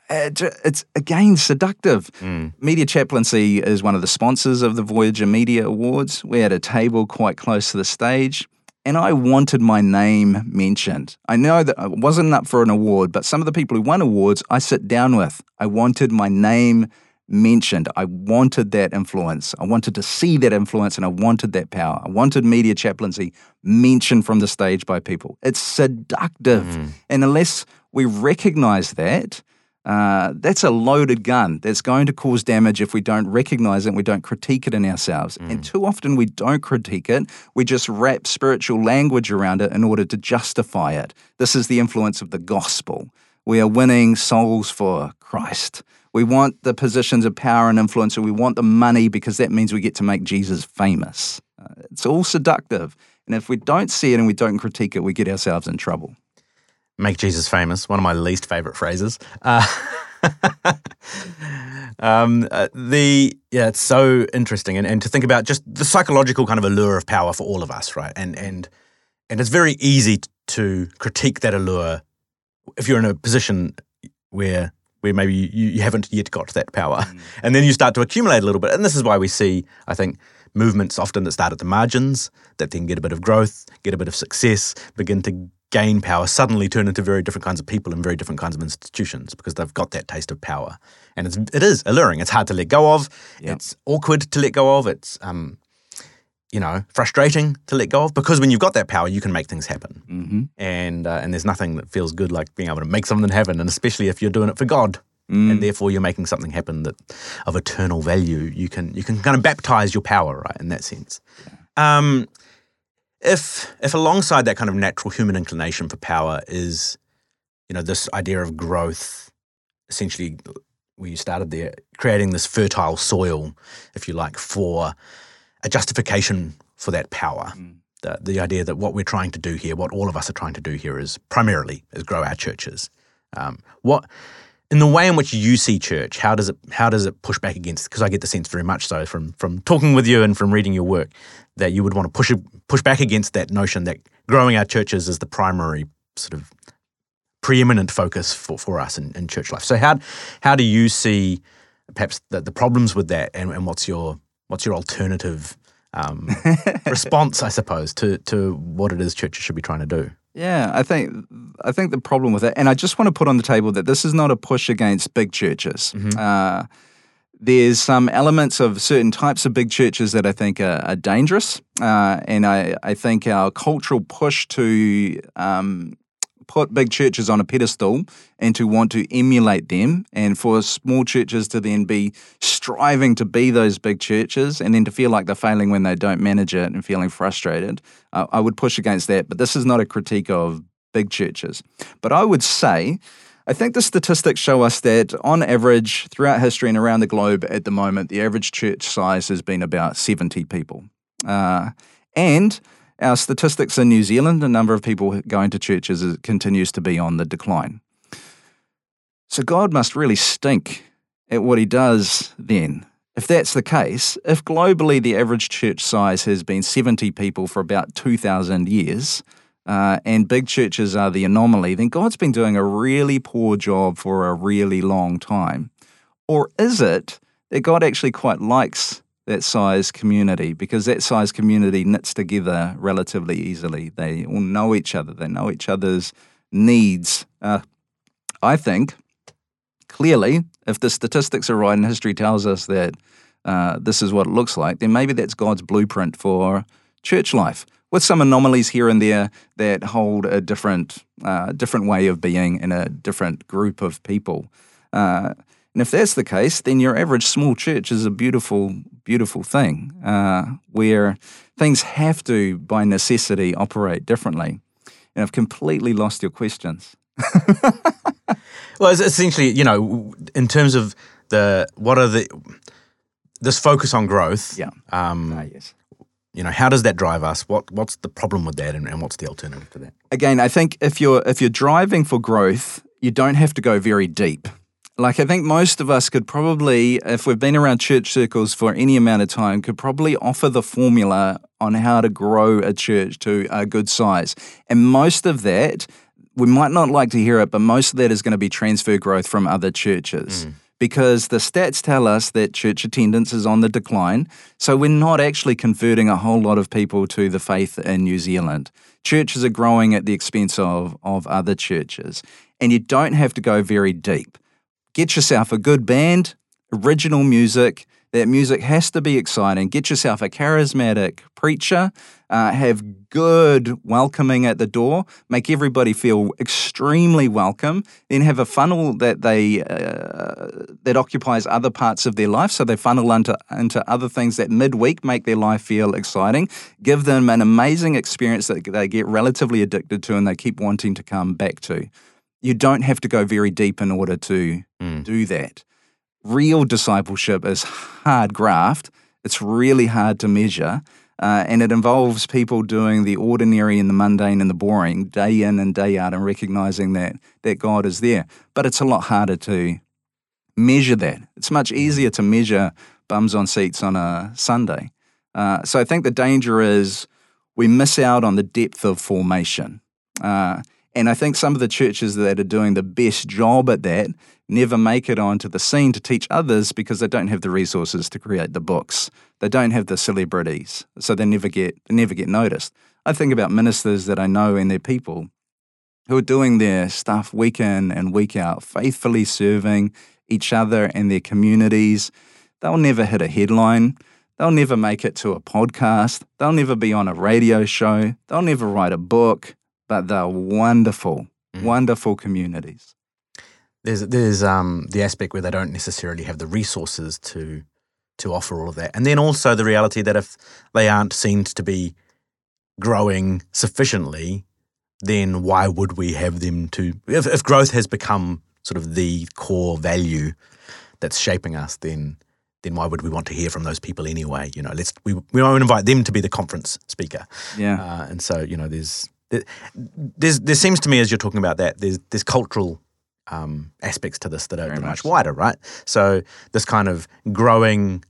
Uh, it's again seductive. Hmm. Media Chaplaincy is one of the sponsors of the Voyager Media Awards. We had a table quite close to the stage. And I wanted my name mentioned. I know that I wasn't up for an award, but some of the people who won awards I sit down with. I wanted my name mentioned. I wanted that influence. I wanted to see that influence and I wanted that power. I wanted media chaplaincy mentioned from the stage by people. It's seductive. Hmm. And unless we recognize that, uh, that's a loaded gun that's going to cause damage if we don't recognize it and we don't critique it in ourselves. And too often we don't critique it. We just wrap spiritual language around it in order to justify it. This is the influence of the gospel. We are winning souls for Christ. We want the positions of power and influence, and we want the money because that means we get to make Jesus famous. Uh, it's all seductive. And if we don't see it and we don't critique it, we get ourselves in trouble. Make Jesus famous. One of my least favorite phrases. Uh, um, uh, the yeah, it's so interesting, and, and to think about just the psychological kind of allure of power for all of us, right? And and and it's very easy to critique that allure if you're in a position where where maybe you, you haven't yet got that power, and then you start to accumulate a little bit. And this is why we see, I think, movements often that start at the margins that then get a bit of growth, get a bit of success, begin to gain power, suddenly turn into very different kinds of people and very different kinds of institutions because they've got that taste of power. And it's, it is alluring. It's hard to let go of. Yep. It's awkward to let go of. It's um, you know, frustrating to let go of because when you've got that power, you can make things happen. Mm-hmm. And uh, and there's nothing that feels good like being able to make something happen, and especially if you're doing it for God, Mm. and therefore you're making something happen that of eternal value. You can you can kind of baptize your power, right? In that sense. Um, if if alongside that kind of natural human inclination for power is, you know, this idea of growth, essentially, where you started there, creating this fertile soil, if you like, for a justification for that power. The, the idea that what we're trying to do here, what all of us are trying to do here, is primarily is grow our churches. Um, what in the way in which you see church, how does it how does it push back against? Because I get the sense very much so from from talking with you and from reading your work that you would want to push push back against that notion that growing our churches is the primary sort of preeminent focus for, for us in, in church life. So how how do you see perhaps the, the problems with that, and, and what's your what's your alternative um, response, I suppose, to to what it is churches should be trying to do? Yeah, I think I think the problem with it, and I just want to put on the table that this is not a push against big churches. Uh, there's some elements of certain types of big churches that I think are, are dangerous, uh, and I, I think our cultural push to um, put big churches on a pedestal and to want to emulate them, and for small churches to then be striving to be those big churches, and then to feel like they're failing when they don't manage it and feeling frustrated. Uh, I would push against that, but this is not a critique of big churches. But I would say, I think the statistics show us that on average, throughout history and around the globe at the moment, the average church size has been about 70 people. Uh, and our statistics in New Zealand, the number of people going to churches continues to be on the decline. So God must really stink at what he does then. If that's the case, if globally the average church size has been 70 people for about 2,000 years, uh, and big churches are the anomaly, then God's been doing a really poor job for a really long time. Or is it that God actually quite likes that size community because that size community knits together relatively easily? They all know each other, they know each other's needs. Uh, I think clearly, if the statistics are right and history tells us that uh, this is what it looks like, then maybe that's God's blueprint for church life, with some anomalies here and there that hold a different, uh, different way of being in a different group of people. Uh, and if that's the case, then your average small church is a beautiful, beautiful thing uh, where things have to, by necessity, operate differently. and I've completely lost your questions. well, it's essentially, you know, in terms of the what are the this focus on growth. Yeah. Um, Ah, yes. You know, how does that drive us? What what's the problem with that, and, and what's the alternative to that? Again, I think if you're if you're driving for growth, you don't have to go very deep. Like I think most of us could probably, if we've been around church circles for any amount of time, could probably offer the formula on how to grow a church to a good size. And most of that, we might not like to hear it, but most of that is going to be transfer growth from other churches. Hmm. Because the stats tell us that church attendance is on the decline. So we're not actually converting a whole lot of people to the faith in New Zealand. Churches are growing at the expense of, of other churches. And you don't have to go very deep get yourself a good band, original music. That music has to be exciting. Get yourself a charismatic preacher. Uh, have good welcoming at the door. Make everybody feel extremely welcome. Then have a funnel that they uh, that occupies other parts of their life. So they funnel into into other things that midweek make their life feel exciting. Give them an amazing experience that they get relatively addicted to and they keep wanting to come back to you don't have to go very deep in order to Mm. do that. Real discipleship is hard graft. It's really hard to measure. Uh, and it involves people doing the ordinary and the mundane and the boring day in and day out and recognizing that, that God is there. But it's a lot harder to measure that. It's much easier to measure bums on seats on a Sunday. Uh, so I think the danger is we miss out on the depth of formation. Uh, and I think some of the churches that are doing the best job at that never make it onto the scene to teach others because they don't have the resources to create the books. They don't have the celebrities, so they never get they never get noticed. I think about ministers that I know and their people who are doing their stuff week in and week out, faithfully serving each other and their communities. They'll never hit a headline. They'll never make it to a podcast. They'll never be on a radio show. They'll never write a book, but they're wonderful, Mm. wonderful communities. There's there's um the aspect where they don't necessarily have the resources to to offer all of that, and then also the reality that if they aren't seen to be growing sufficiently, then why would we have them to? If, if growth has become sort of the core value that's shaping us, then then why would we want to hear from those people anyway? You know, let's we we won't invite them to be the conference speaker. Yeah. Uh, and so you know, there's there, there's there seems to me as you're talking about that there's there's cultural um, aspects to this that are Very much much wider, right? So this kind of growing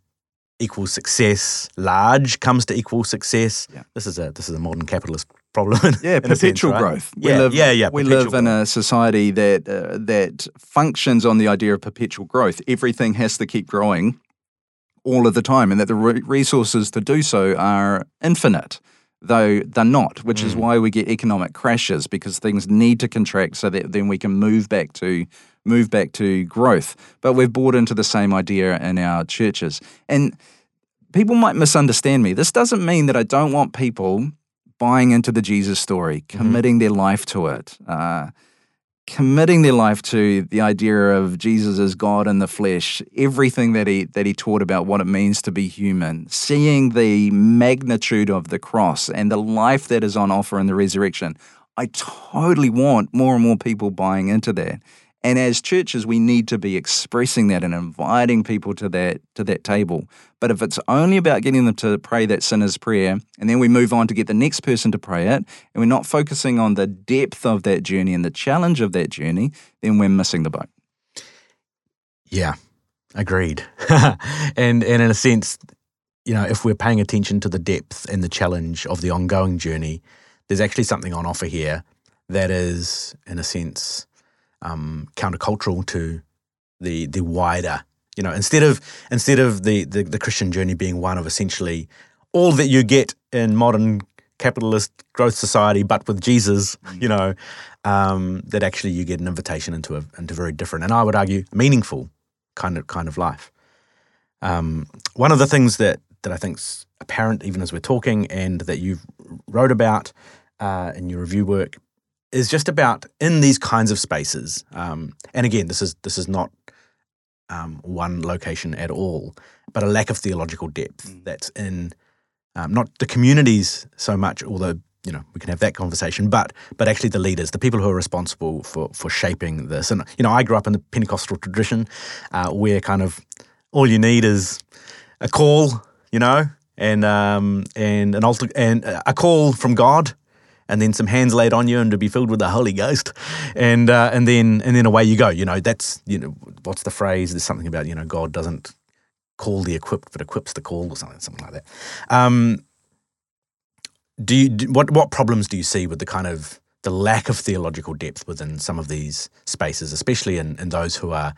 equals success, large comes to equal success. Yeah. This is a this is a modern capitalist problem. Yeah, sense, perpetual right? growth. We Yeah, live, yeah, yeah, We live in a society that uh, that functions on the idea of perpetual growth. Everything has to keep growing all of the time, and that the re- resources to do so are infinite. Though they're not, which is Mm. why we get economic crashes because things need to contract so that then we can move back to move back to growth. But we've bought into the same idea in our churches, and people might misunderstand me. This doesn't mean that I don't want people buying into the Jesus story, committing their life to it, uh, committing their life to the idea of Jesus as God in the flesh, everything that he that he taught about what it means to be human, seeing the magnitude of the cross and the life that is on offer in the resurrection. I totally want more and more people buying into that. And as churches, we need to be expressing that and inviting people to that to that table. But if it's only about getting them to pray that sinner's prayer, and then we move on to get the next person to pray it, and we're not focusing on the depth of that journey and the challenge of that journey, then we're missing the boat. Yeah, agreed. and and in a sense, you know, if we're paying attention to the depth and the challenge of the ongoing journey, there's actually something on offer here that is, in a sense, um, countercultural to the the wider. You know, instead of instead of the, the the Christian journey being one of essentially all that you get in modern capitalist growth society, but with Jesus, you know, um, that actually you get an invitation into a into very different, and I would argue meaningful kind of kind of life. Um, one of the things that that I think's apparent even as we're talking, and that you've wrote about uh, in your review work, is just about in these kinds of spaces. Um, and again, this is this is not um, one location at all, but a lack of theological depth Mm. that's in um, not the communities so much, although you know we can have that conversation. But but actually, the leaders, the people who are responsible for for shaping this, and you know, I grew up in the Pentecostal tradition, uh, where kind of all you need is a call, you know, and um, and an altar and a call from God, and then some hands laid on you and to be filled with the Holy Ghost, and uh, and then and then away you go. You know, that's you know what's the phrase? There's something about you know God doesn't call the equipped, but equips the called, or something something like that. Um, do you do, what what problems do you see with the kind of the lack of theological depth within some of these spaces, especially in, in those who are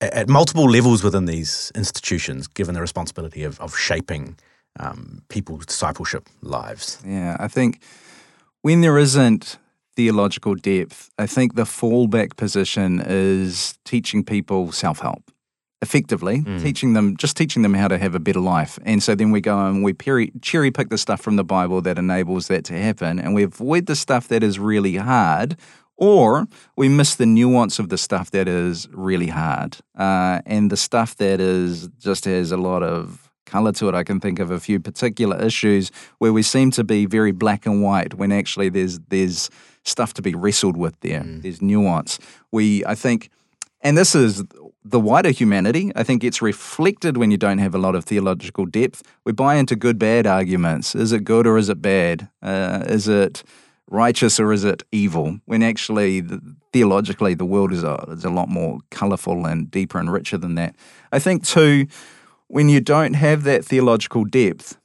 at multiple levels within these institutions, given the responsibility of, of shaping um, people's discipleship lives. Yeah, I think when there isn't theological depth, I think the fallback position is teaching people self help effectively, mm. teaching them, just teaching them how to have a better life. And so then we go and we peri- cherry pick the stuff from the Bible that enables that to happen, and we avoid the stuff that is really hard. Or we miss the nuance of the stuff that is really hard, uh, and the stuff that is just has a lot of color to it. I can think of a few particular issues where we seem to be very black and white when actually there's there's stuff to be wrestled with there. Mm. There's nuance. We I think and this is the wider humanity, I think, gets reflected when you don't have a lot of theological depth. We buy into good bad arguments. Is it good or is it bad? Uh, is it righteous or is it evil? When actually, the, theologically, the world is a, is a lot more colorful and deeper and richer than that. I think, too, when you don't have that theological depth,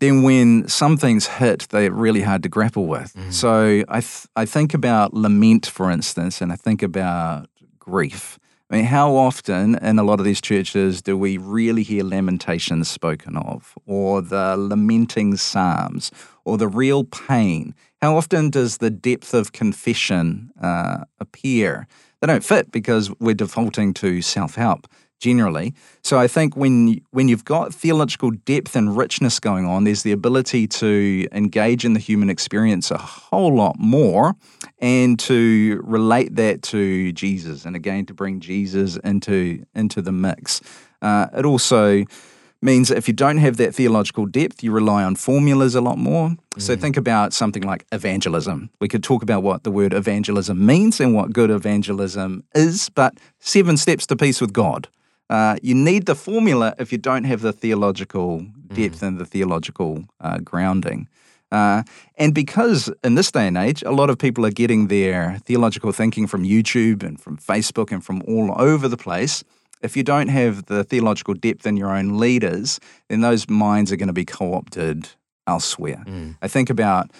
then when some things hit, they're really hard to grapple with. Mm. So I, th- I think about lament, for instance, and I think about grief. I mean, how often in a lot of these churches do we really hear lamentations spoken of, or the lamenting psalms, or the real pain? How often does the depth of confession uh, appear? They don't fit because we're defaulting to self help generally. So I think when when you've got theological depth and richness going on, there's the ability to engage in the human experience a whole lot more and to relate that to Jesus and again to bring Jesus into into the mix. Uh, it also means that if you don't have that theological depth, you rely on formulas a lot more. Mm. So think about something like evangelism. We could talk about what the word evangelism means and what good evangelism is, but seven steps to peace with God. Uh, you need the formula if you don't have the theological depth mm. and the theological uh, grounding. Uh, and because in this day and age, a lot of people are getting their theological thinking from YouTube and from Facebook and from all over the place, if you don't have the theological depth in your own leaders, then those minds are going to be co opted elsewhere. Mm. I think about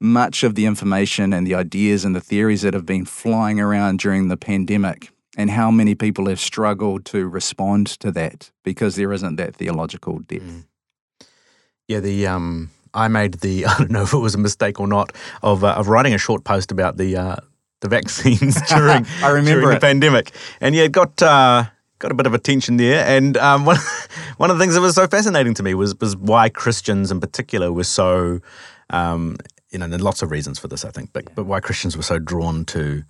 much of the information and the ideas and the theories that have been flying around during the pandemic and how many people have struggled to respond to that because there isn't that theological depth. Mm. Yeah, the um, I made the I don't know if it was a mistake or not of uh, of writing a short post about the uh, the vaccines during I remember during the pandemic, and yeah, it got. Uh, got a bit of attention there, and um, one one of the things that was so fascinating to me was was why Christians in particular were so, um, you know, there's lots of reasons for this, I think, but yeah. but why Christians were so drawn to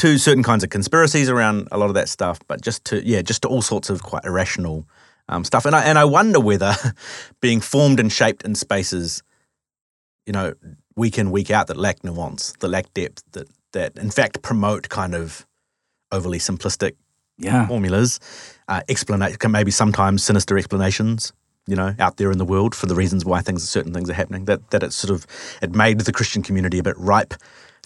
to certain kinds of conspiracies around a lot of that stuff, but just to yeah, just to all sorts of quite irrational um, stuff. And I and I wonder whether being formed and shaped in spaces, you know, week in week out that lack nuance, that lack depth, that that in fact promote kind of overly simplistic yeah. formulas, uh, explanation, maybe sometimes sinister explanations. You know, out there in the world for the reasons why things, certain things are happening. That that it's sort of it made the Christian community a bit ripe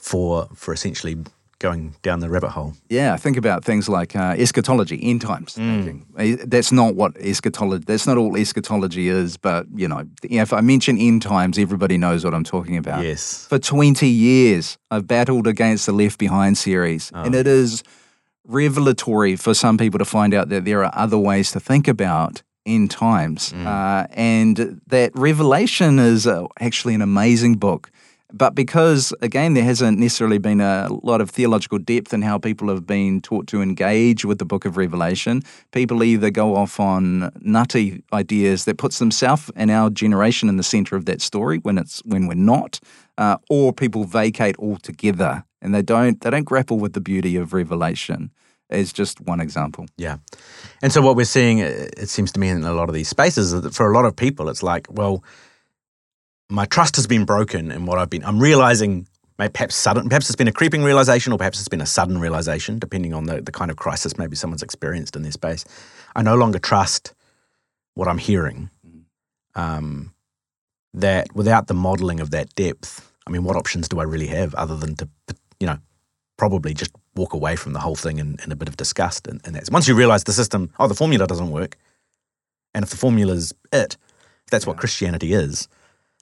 for for essentially going down the rabbit hole. Yeah, think about things like uh, eschatology, end times mm. Eh, that's not what eschatology. That's not all eschatology is. But you know, if I mention end times, everybody knows what I'm talking about. Yes. For 20 years, I've battled against the Left Behind series, oh. and it is revelatory for some people to find out that there are other ways to think about end times, mm. uh, and that Revelation is uh, actually an amazing book but because, again, there hasn't necessarily been a lot of theological depth in how people have been taught to engage with the book of Revelation, people either go off on nutty ideas that puts themselves and our generation in the center of that story when it's when we're not, uh, or people vacate altogether and they don't they don't grapple with the beauty of Revelation is just one example. Yeah. And so what we're seeing, it seems to me, in a lot of these spaces, that for a lot of people, it's like, well, my trust has been broken in what I've been. I'm realizing, maybe perhaps sudden, perhaps it's been a creeping realization, or perhaps it's been a sudden realization, depending on the, the kind of crisis maybe someone's experienced in their space. I no longer trust what I'm hearing. Um, that without the modeling of that depth, I mean, what options do I really have other than to, you know, probably just walk away from the whole thing in, in a bit of disgust? And, and that's once you realize the system, oh, the formula doesn't work, and if the formula's it, if that's what Christianity is,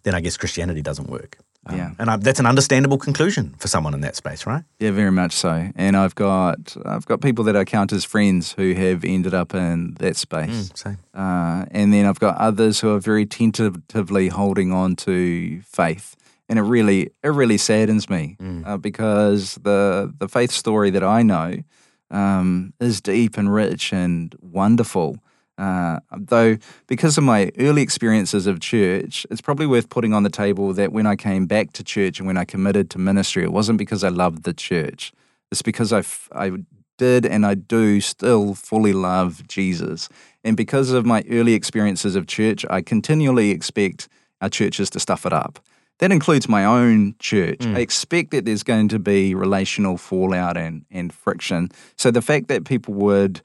then I guess Christianity doesn't work. Um, Yeah. and I, that's an understandable conclusion for someone in that space, right? Yeah, very much so. And I've got I've got people that I count as friends who have ended up in that space. Mm, same. Uh, and then I've got others who are very tentatively holding on to faith, and it really it really saddens me Mm. uh, because the the faith story that I know um, is deep and rich and wonderful. Uh, though, because of my early experiences of church, it's probably worth putting on the table that when I came back to church and when I committed to ministry, it wasn't because I loved the church. It's because I, f- I did and I do still fully love Jesus. And because of my early experiences of church, I continually expect our churches to stuff it up. That includes my own church. I expect that there's going to be relational fallout and, and friction. So the fact that people would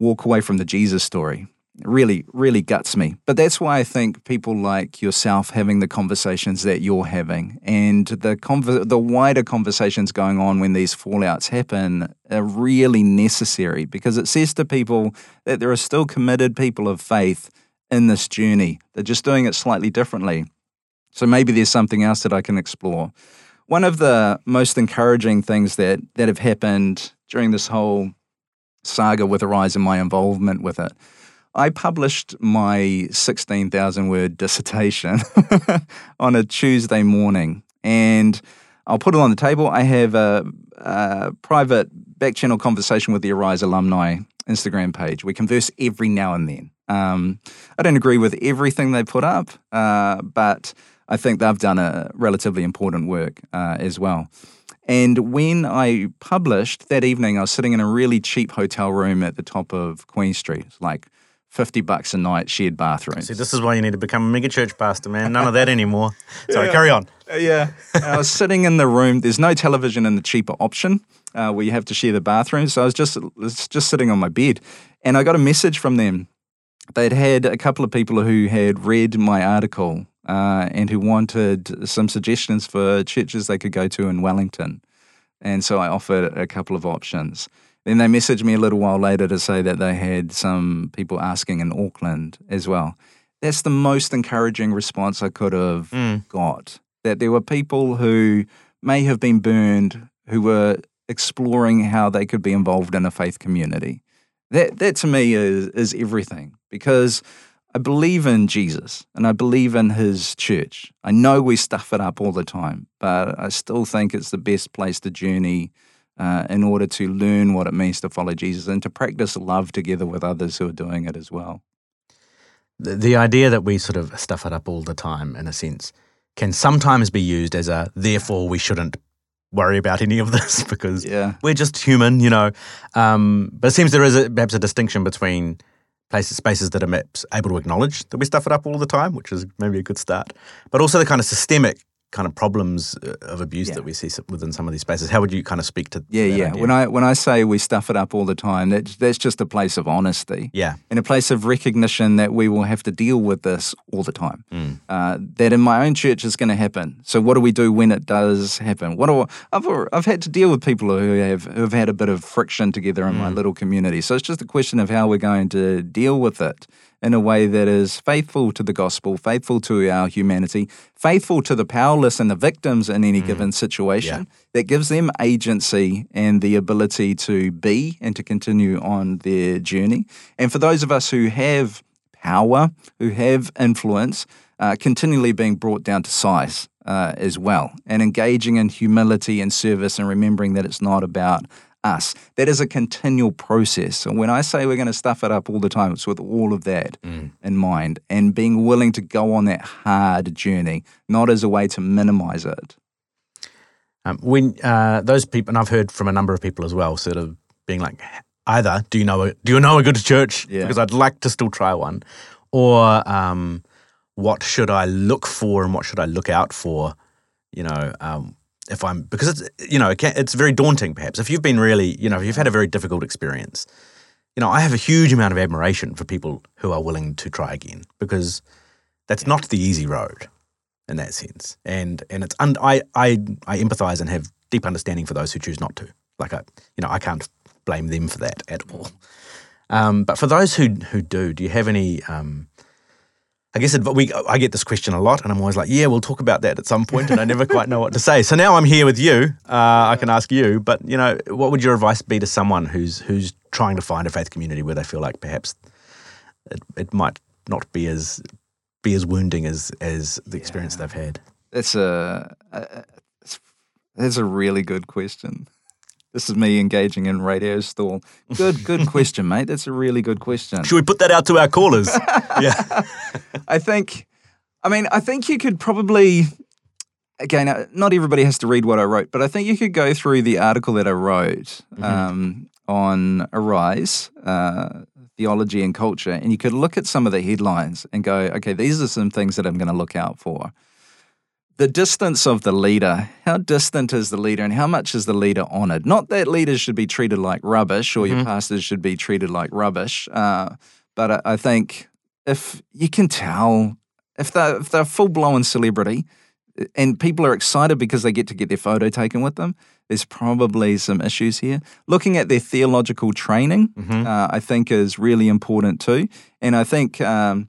walk away from the Jesus story really, really guts me. But that's why I think people like yourself having the conversations that you're having and the conver- the wider conversations going on when these fallouts happen are really necessary because it says to people that there are still committed people of faith in this journey. They're just doing it slightly differently. So maybe there's something else that I can explore. One of the most encouraging things that that have happened during this whole saga with Arise and my involvement with it, I published my 16,000 word dissertation on a Tuesday morning. And I'll put it on the table. I have a, a private back channel conversation with the Arise alumni Instagram page. We converse every now and then. Um, I don't agree with everything they put up, uh, but I think they've done a relatively important work uh, as well. And when I published that evening, I was sitting in a really cheap hotel room at the top of Queen Street. It's like 50 bucks a night, shared bathroom. See, this is why you need to become a mega church pastor, man. None of that anymore. Sorry, carry on. Uh, yeah. I was sitting in the room. There's no television in the cheaper option uh, where you have to share the bathroom. So I was just was just sitting on my bed, and I got a message from them. They'd had a couple of people who had read my article uh, and who wanted some suggestions for churches they could go to in Wellington, and so I offered a couple of options. Then they messaged me a little while later to say that they had some people asking in Auckland as well. That's the most encouraging response I could have got. That there were people who may have been burned who were exploring how they could be involved in a faith community. That that to me is is everything because I believe in Jesus and I believe in his church. I know we stuff it up all the time, but I still think it's the best place to journey uh, in order to learn what it means to follow Jesus and to practice love together with others who are doing it as well. The, the idea that we sort of stuff it up all the time, in a sense, can sometimes be used as a therefore we shouldn't worry about any of this because Yeah. we're just human, you know. Um, but it seems there is a, perhaps a distinction between places, spaces that are able to acknowledge that we stuff it up all the time, which is maybe a good start, but also the kind of systemic kind of problems uh, of abuse Yeah. that we see within some of these spaces. How would you kind of speak to? Yeah, that yeah. idea? When I when I say we stuff it up all the time, that that's just a place of honesty. yeah, in a place of recognition that we will have to deal with this all the time. Mm. Uh, that in my own church is going to happen. So what do we do when it does happen? What do I, I've I've had to deal with people who have who have had a bit of friction together in my little community. So it's just a question of how we're going to deal with it in a way that is faithful to the gospel, faithful to our humanity, faithful to the powerless and the victims in any given situation. That gives them agency and the ability to be and to continue on their journey. And for those of us who have power, who have influence, uh, continually being brought down to size uh, as well, and engaging in humility and service and remembering that it's not about us. That is a continual process. And when I say we're going to stuff it up all the time, it's with all of that in mind and being willing to go on that hard journey, not as a way to minimize it. Um, when uh, those people, and I've heard from a number of people as well, sort of being like, either do you know a, do you know a good church Yeah. because I'd like to still try one, or um, what should I look for and what should I look out for? You know, um, if I'm because it's you know it can, it's very daunting. Perhaps if you've been really you know if you've had a very difficult experience, you know I have a huge amount of admiration for people who are willing to try again because that's not the easy road in that sense. And and it's and I I I empathize and have deep understanding for those who choose not to. Like I you know I can't blame them for that at all. Um, but for those who who do, do you have any? Um, I guess it, we I get this question a lot, and I'm always like, yeah, we'll talk about that at some point, and I never quite know what to say. So now I'm here with you. Uh, I can ask you, but you know, what would your advice be to someone who's who's trying to find a faith community where they feel like perhaps it, it might not be as be as wounding as as the experience they've had? That's a, a that's a really good question. This is me engaging in radio stall. Good, good question, mate. That's a really good question. Should we put that out to our callers? yeah. I think, I mean, I think you could probably, again, uh, not everybody has to read what I wrote, but I think you could go through the article that I wrote mm-hmm. um, on Arise, uh, theology and culture, and you could look at some of the headlines and go, okay, these are some things that I'm going to look out for the distance of the leader. How distant is the leader and how much is the leader honored? Not that leaders should be treated like rubbish or mm-hmm. your pastors should be treated like rubbish, uh, but I, I, think if you can tell, if they're, if they're full blown celebrity and people are excited because they get to get their photo taken with them, there's probably some issues here. Looking at their theological training, mm-hmm. uh, I think, is really important too. And I think. Um,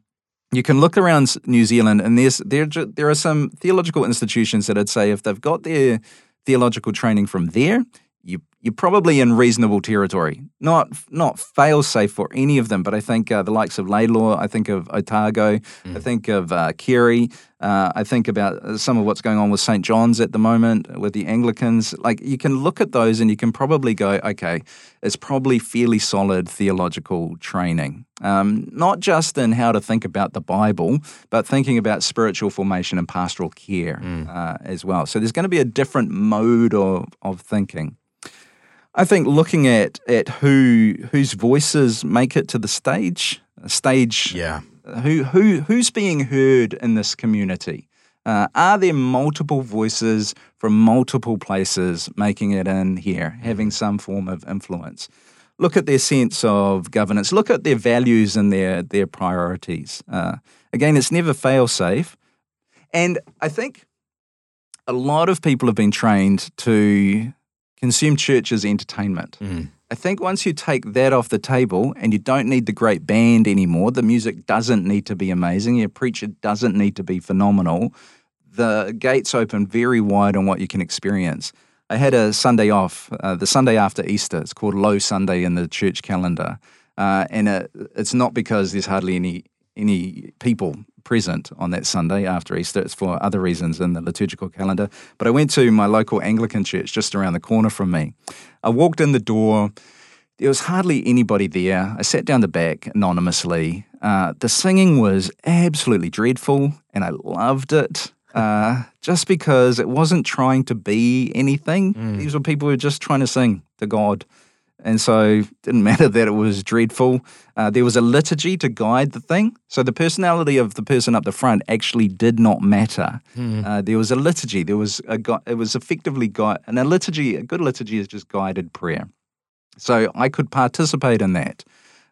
you can look around New Zealand, and there's there there are some theological institutions that I'd say if they've got their theological training from there, you you're probably in reasonable territory. Not not fail safe for any of them, but I think uh, the likes of Laidlaw, I think of Otago, mm. I think of uh, Carey, uh, I think about uh, some of what's going on with St John's at the moment with the Anglicans. Like you can look at those and you can probably go, okay, it's probably fairly solid theological training. Um, not just in how to think about the Bible, but thinking about spiritual formation and pastoral care mm. Uh, as well. So there's going to be a different mode of, of thinking. I think looking at at who whose voices make it to the stage, stage, yeah, who who who's being heard in this community. Uh, are there multiple voices from multiple places making it in here, having some form of influence? Look at their sense of governance. Look at their values and their their priorities. Uh, again, it's never fail safe, and I think a lot of people have been trained to consume church as entertainment. Mm. I think once you take that off the table and you don't need the great band anymore, the music doesn't need to be amazing, your preacher doesn't need to be phenomenal, the gates open very wide on what you can experience. I had a Sunday off, uh, the Sunday after Easter. It's called Low Sunday in the church calendar. Uh, and it, it's not because there's hardly any any people present on that Sunday after Easter. It's for other reasons in the liturgical calendar. But I went to my local Anglican church just around the corner from me. I walked in the door. There was hardly anybody there. I sat down the back anonymously. Uh, the singing was absolutely dreadful, and I loved it. Uh, just because it wasn't trying to be anything. Mm. These were people who were just trying to sing to God. And so it didn't matter that it was dreadful. Uh, there was a liturgy to guide the thing. So the personality of the person up the front actually did not matter. Mm. Uh, there was a liturgy. There was a it was effectively guide, and a liturgy, a good liturgy is just guided prayer. So I could participate in that.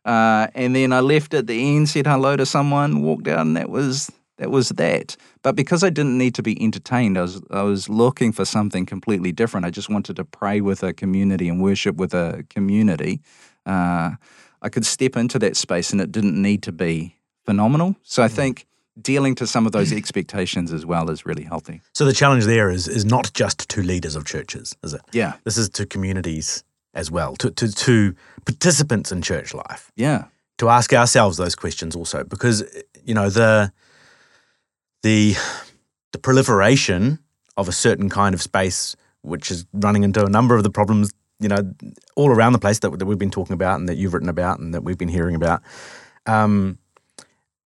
Uh, and then I left at the end, said hello to someone, walked out, and that was that was that. But because I didn't need to be entertained, I was I was looking for something completely different. I just wanted to pray with a community and worship with a community. Uh, I could step into that space, and it didn't need to be phenomenal. So I mm. think dealing to some of those expectations as well is really healthy. So the challenge there is is not just to leaders of churches, is it? Yeah. This is to communities as well, to to, to participants in church life. Yeah. To ask ourselves those questions also, because you know the the the proliferation of a certain kind of space, which is running into a number of the problems, you know, all around the place that, that we've been talking about and that you've written about and that we've been hearing about, um,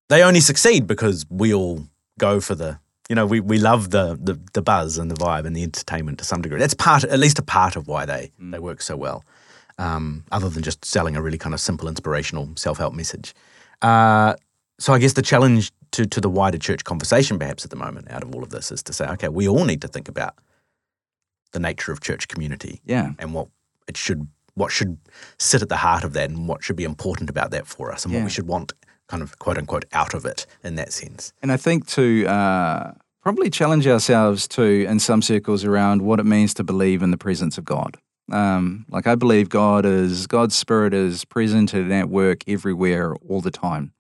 they only succeed because we all go for the, you know, we, we love the, the the buzz and the vibe and the entertainment to some degree. That's part, at least a part of why they mm. they work so well. Um, other than just selling a really kind of simple, inspirational self help message. Uh, so I guess the challenge to to the wider church conversation, perhaps at the moment, out of all of this, is to say, okay, we all need to think about the nature of church community Yeah. and what it should what should sit at the heart of that and what should be important about that for us and what we should want kind of quote unquote out of it in that sense. And I think to uh, probably challenge ourselves too in some circles around what it means to believe in the presence of God. Um, like I believe God is God's spirit is present and at work everywhere all the time.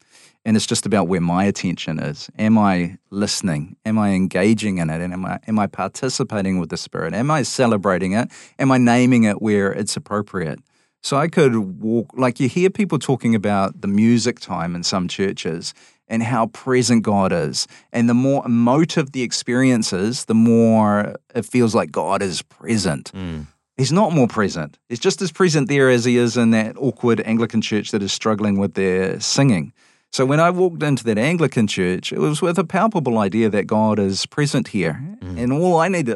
And it's just about where my attention is. Am I listening? Am I engaging in it? And am I am I participating with the spirit? Am I celebrating it? Am I naming it where it's appropriate? So I could walk, like you hear people talking about the music time in some churches and how present God is. And the more emotive the experience is, the more it feels like God is present. Mm. He's not more present. He's just as present there as he is in that awkward Anglican church that is struggling with their singing. So when I walked into that Anglican church, it was with a palpable idea that God is present here. Mm. And all I need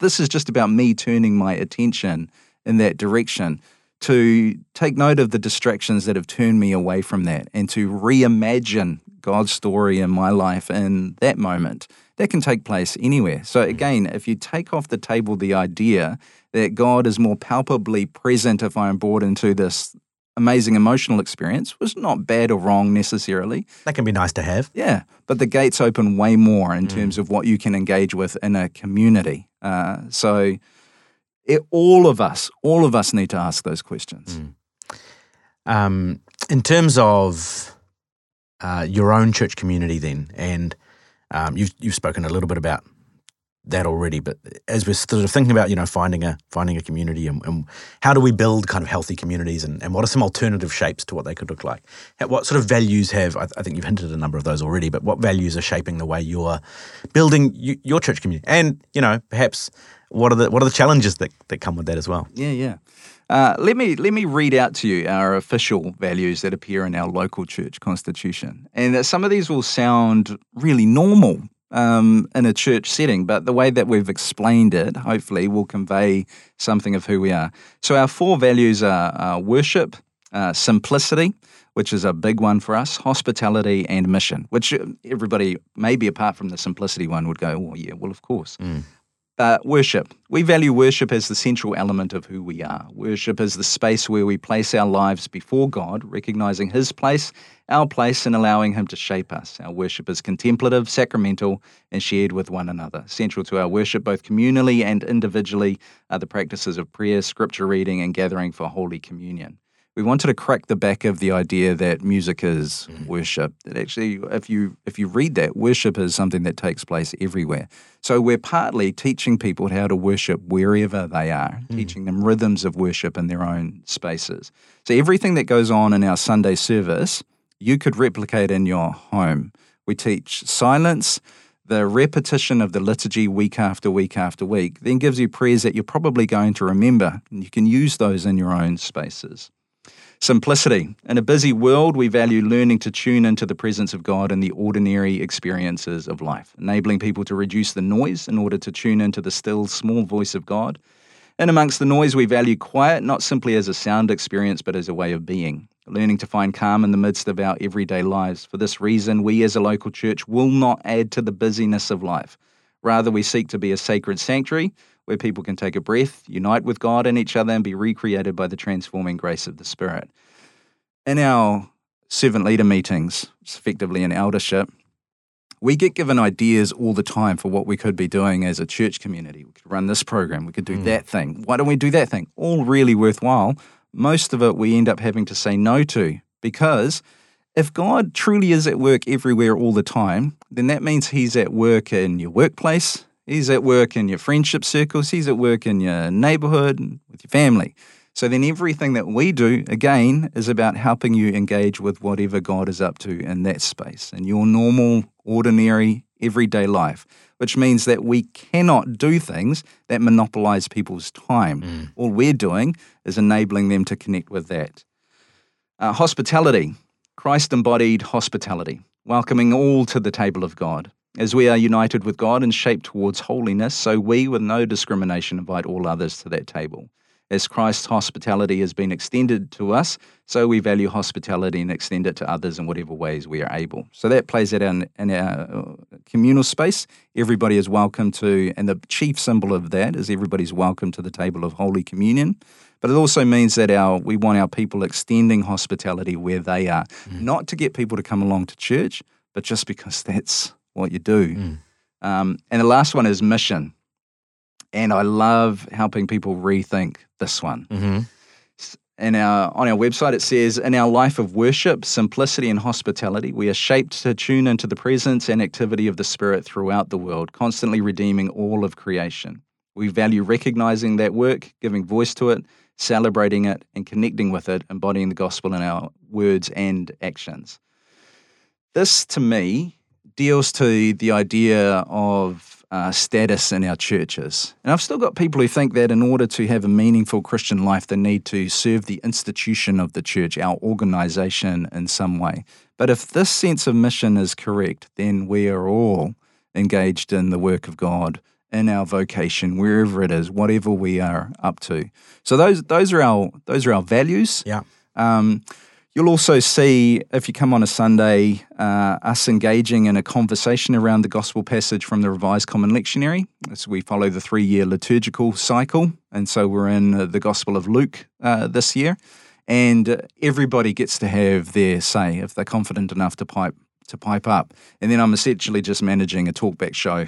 this is just about me turning my attention in that direction to take note of the distractions that have turned me away from that and to reimagine God's story in my life in that moment. That can take place anywhere. So, mm. again, if you take off the table the idea that God is more palpably present if I'm brought into this amazing emotional experience, was not bad or wrong necessarily. That can be nice to have. Yeah, but the gates open way more in terms of what you can engage with in a community. Uh, so, it, all of us, all of us need to ask those questions. Um, in terms of uh, your own church community, then, and um, you've you've spoken a little bit about that already, but as we're sort of thinking about, you know, finding a finding a community and, and how do we build kind of healthy communities, and, and what are some alternative shapes to what they could look like? What sort of values have? I, I think you've hinted at a number of those already, but what values are shaping the way you're building your church community, and you know, perhaps what are the what are the challenges that, that come with that as well? Yeah, yeah. Uh, let me let me read out to you our official values that appear in our local church constitution, and some of these will sound really normal um, in a church setting, but the way that we've explained it, hopefully, will convey something of who we are. So our four values are uh, worship, uh, simplicity, which is a big one for us, hospitality, and mission. Which everybody, maybe apart from the simplicity one, would go, "Oh yeah, well of course." Uh, worship. We value worship as the central element of who we are. Worship is the space where we place our lives before God, recognizing His place, our place, and allowing Him to shape us. Our worship is contemplative, sacramental, and shared with one another. Central to our worship, both communally and individually, are the practices of prayer, scripture reading, and gathering for Holy Communion we wanted to crack the back of the idea that music is mm-hmm. worship. That actually, if you if you read that, worship is something that takes place everywhere. So we're partly teaching people how to worship wherever they are, mm. teaching them rhythms of worship in their own spaces. So everything that goes on in our Sunday service, you could replicate in your home. We teach silence. The repetition of the liturgy week after week after week then gives you prayers that you're probably going to remember, and you can use those in your own spaces. Simplicity. In a busy world, we value learning to tune into the presence of God in the ordinary experiences of life, enabling people to reduce the noise in order to tune into the still, small voice of God. And amongst the noise, we value quiet not simply as a sound experience, but as a way of being, learning to find calm in the midst of our everyday lives. For this reason, we as a local church will not add to the busyness of life. Rather, we seek to be a sacred sanctuary where people can take a breath, unite with God and each other, and be recreated by the transforming grace of the Spirit. In our servant leader meetings, is effectively an eldership, we get given ideas all the time for what we could be doing as a church community. We could run this program, we could do mm. that thing. Why don't we do that thing? All really worthwhile. Most of it we end up having to say no to because if God truly is at work everywhere all the time, then that means He's at work in your workplace, He's at work in your friendship circles, He's at work in your neighborhood, with your family. So then everything that we do, again, is about helping you engage with whatever God is up to in that space, in your normal, ordinary, everyday life, which means that we cannot do things that monopolize people's time. All we're doing is enabling them to connect with that. Uh, hospitality, Christ embodied hospitality, welcoming all to the table of God. As we are united with God and shaped towards holiness, so we, with no discrimination, invite all others to that table. as Christ's hospitality has been extended to us, so we value hospitality and extend it to others in whatever ways we are able. So that plays out in, in our uh, communal space. Everybody is welcome to, and the chief symbol of that is everybody's welcome to the table of Holy Communion. But it also means that our we want our people extending hospitality where they are, mm. not to get people to come along to church, but just because that's what you do. Mm. Um, and the last one is mission. And I love helping people rethink this one. Mm-hmm. In our, on our website, it says, In our life of worship, simplicity, and hospitality, we are shaped to tune into the presence and activity of the Spirit throughout the world, constantly redeeming all of creation. We value recognizing that work, giving voice to it, celebrating it, and connecting with it, embodying the gospel in our words and actions. This, to me, deals to the idea of uh, status in our churches. And I've still got people who think that in order to have a meaningful Christian life, they need to serve the institution of the church, our organization in some way. But if this sense of mission is correct, then we are all engaged in the work of God in our vocation, wherever it is, whatever we are up to. So those those are our those are our values. Yeah. Um, You'll also see, if you come on a Sunday, uh, us engaging in a conversation around the gospel passage from the Revised Common Lectionary. So we follow the three year liturgical cycle. And so we're in uh, the Gospel of Luke uh, this year. And everybody gets to have their say if they're confident enough to pipe to pipe up. And then I'm essentially just managing a talkback show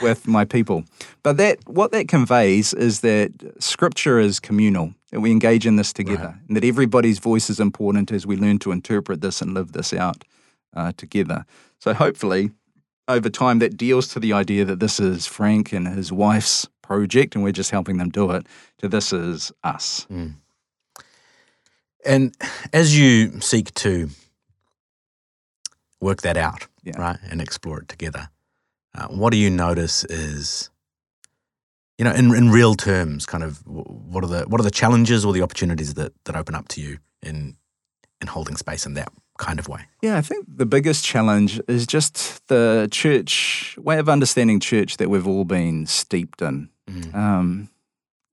with my people. But that what that conveys is that scripture is communal, that we engage in this together, right. and that everybody's voice is important as we learn to interpret this and live this out uh, together. So hopefully, over time, that deals to the idea that this is Frank and his wife's project, and we're just helping them do it, to this is us. Mm. And as you seek to work that out, yeah. right, and explore it together. Uh, what do you notice is, you know, in, in real terms, kind of what are the what are the challenges or the opportunities that that open up to you in in holding space in that kind of way? Yeah, I think the biggest challenge is just the church way of understanding church that we've all been steeped in. Mm. Um,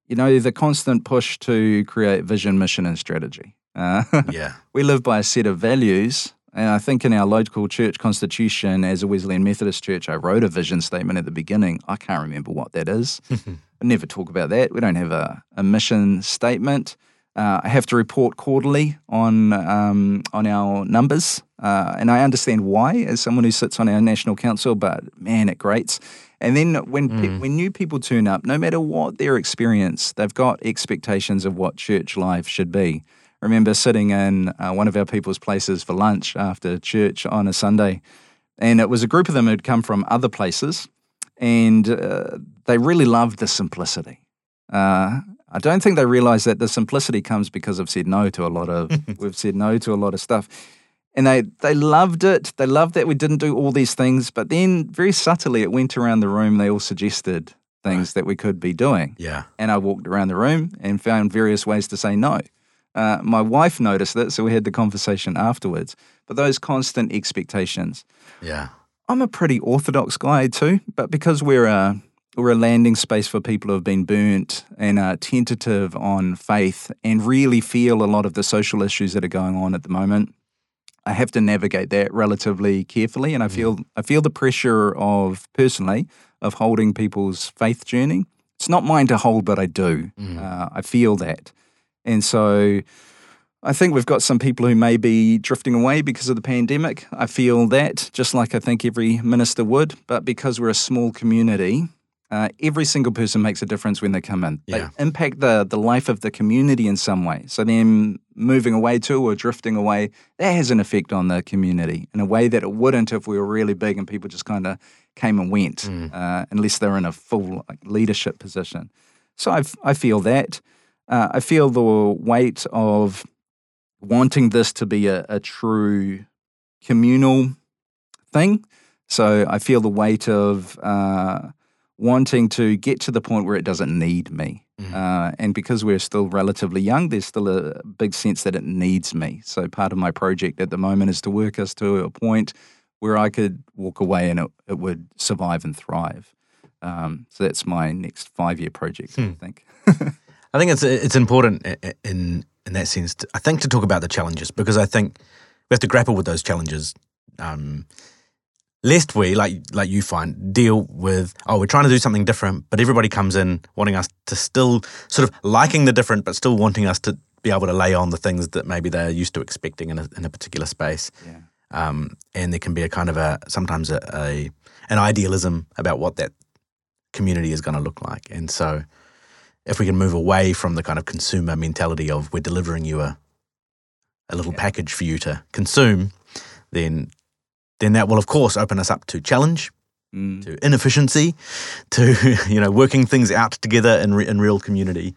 you know, the constant push to create vision, mission, and strategy. Uh, yeah, we live by a set of values and I think in our local church constitution, as a Wesleyan Methodist church, I wrote a vision statement at the beginning. I can't remember what that is. I never talk about that. We don't have a, a mission statement. Uh, I have to report quarterly on um, on our numbers, uh, and I understand why as someone who sits on our national council. But man, it grates. And then when mm. pe- when new people turn up, no matter what their experience, they've got expectations of what church life should be. Remember sitting in uh, one of our people's places for lunch after church on a Sunday, and it was a group of them who'd come from other places, and uh, they really loved the simplicity. Uh, I don't think they realised that the simplicity comes because I've said no to a lot of we've said no to a lot of stuff. And they, they loved it. They loved that we didn't do all these things. But then, very subtly, it went around the room. They all suggested things right. that we could be doing. Yeah. And I walked around the room and found various ways to say no. Uh, my wife noticed it, so we had the conversation afterwards. But those constant expectations. Yeah. I'm a pretty orthodox guy too, but because we're a we're a landing space for people who have been burnt and are tentative on faith and really feel a lot of the social issues that are going on at the moment. I have to navigate that relatively carefully, and I mm. feel mm. I feel the pressure of personally of holding people's faith journey. It's not mine to hold, but I do. Mm. Uh, I feel that. And so I think we've got some people who may be drifting away because of the pandemic. I feel that, just like I think every minister would. But because we're a small community, uh, every single person makes a difference when they come in. Yeah. They impact the, the life of the community in some way. So them moving away to or drifting away, that has an effect on the community in a way that it wouldn't if we were really big and people just kind of came and went, mm. uh, unless they're in a full like, leadership position. So I, I feel that uh, I feel the weight of wanting this to be a, a true communal thing. So I feel the weight of uh, wanting to get to the point where it doesn't need me. Mm. Uh, and because we're still relatively young, there's still a big sense that it needs me. So part of my project at the moment is to work us to a point where I could walk away and it, it would survive and thrive. Um, so that's my next five year project, hmm. I think. I think it's it's important in in that sense. To, I think to talk about the challenges because I think we have to grapple with those challenges. Um, lest we, like like you find, deal with oh we're trying to do something different, but everybody comes in wanting us to still sort of liking the different, but still wanting us to be able to lay on the things that maybe they're used to expecting in a, in a particular space. Yeah. Um, and there can be a kind of a sometimes a, a an idealism about what that community is going to look like, and so if we can move away from the kind of consumer mentality of we're delivering you a a little yeah. package for you to consume, then then that will of course open us up to challenge, mm. to inefficiency, to you know working things out together in re- in real community.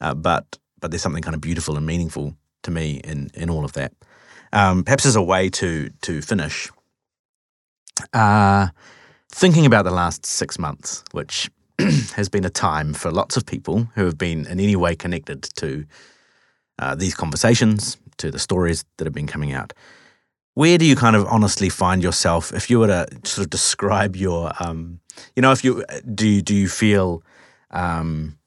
Uh, but but there's something kind of beautiful and meaningful to me in in all of that. Um, perhaps as a way to to finish, uh, thinking about the last six months, which has been a time for lots of people who have been in any way connected to uh, these conversations, to the stories that have been coming out. Where do you kind of honestly find yourself if you were to sort of describe your, um, you know, if you do, you, do you feel um,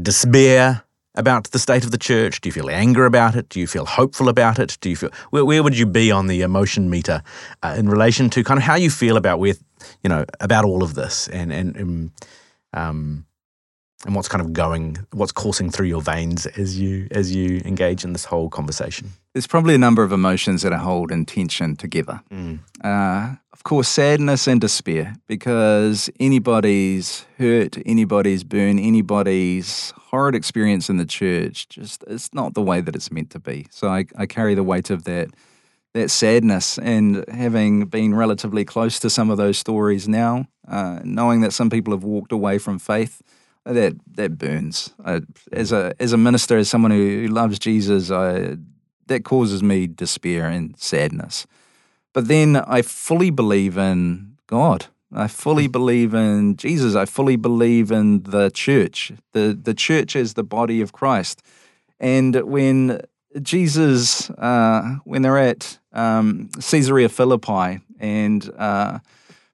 despair about the state of the church? Do you feel anger about it? Do you feel hopeful about it? Do you feel where, where would you be on the emotion meter uh, in relation to kind of how you feel about where you know about all of this and and, and um, and what's kind of going, what's coursing through your veins as you as you engage in this whole conversation? There's probably a number of emotions that are hold in tension together. Mm. Uh, of course, sadness and despair, because anybody's hurt, anybody's burn, anybody's horrid experience in the church, just it's not the way that it's meant to be. So I, I carry the weight of that that sadness and having been relatively close to some of those stories now, uh, knowing that some people have walked away from faith that that burns. I, as a as a minister, as someone who loves Jesus, I, that causes me despair and sadness. But then I fully believe in God. I fully hmm. believe in Jesus. I fully believe in the church. The the church is the body of Christ. And when Jesus, uh, when they're at um, Caesarea Philippi, and uh,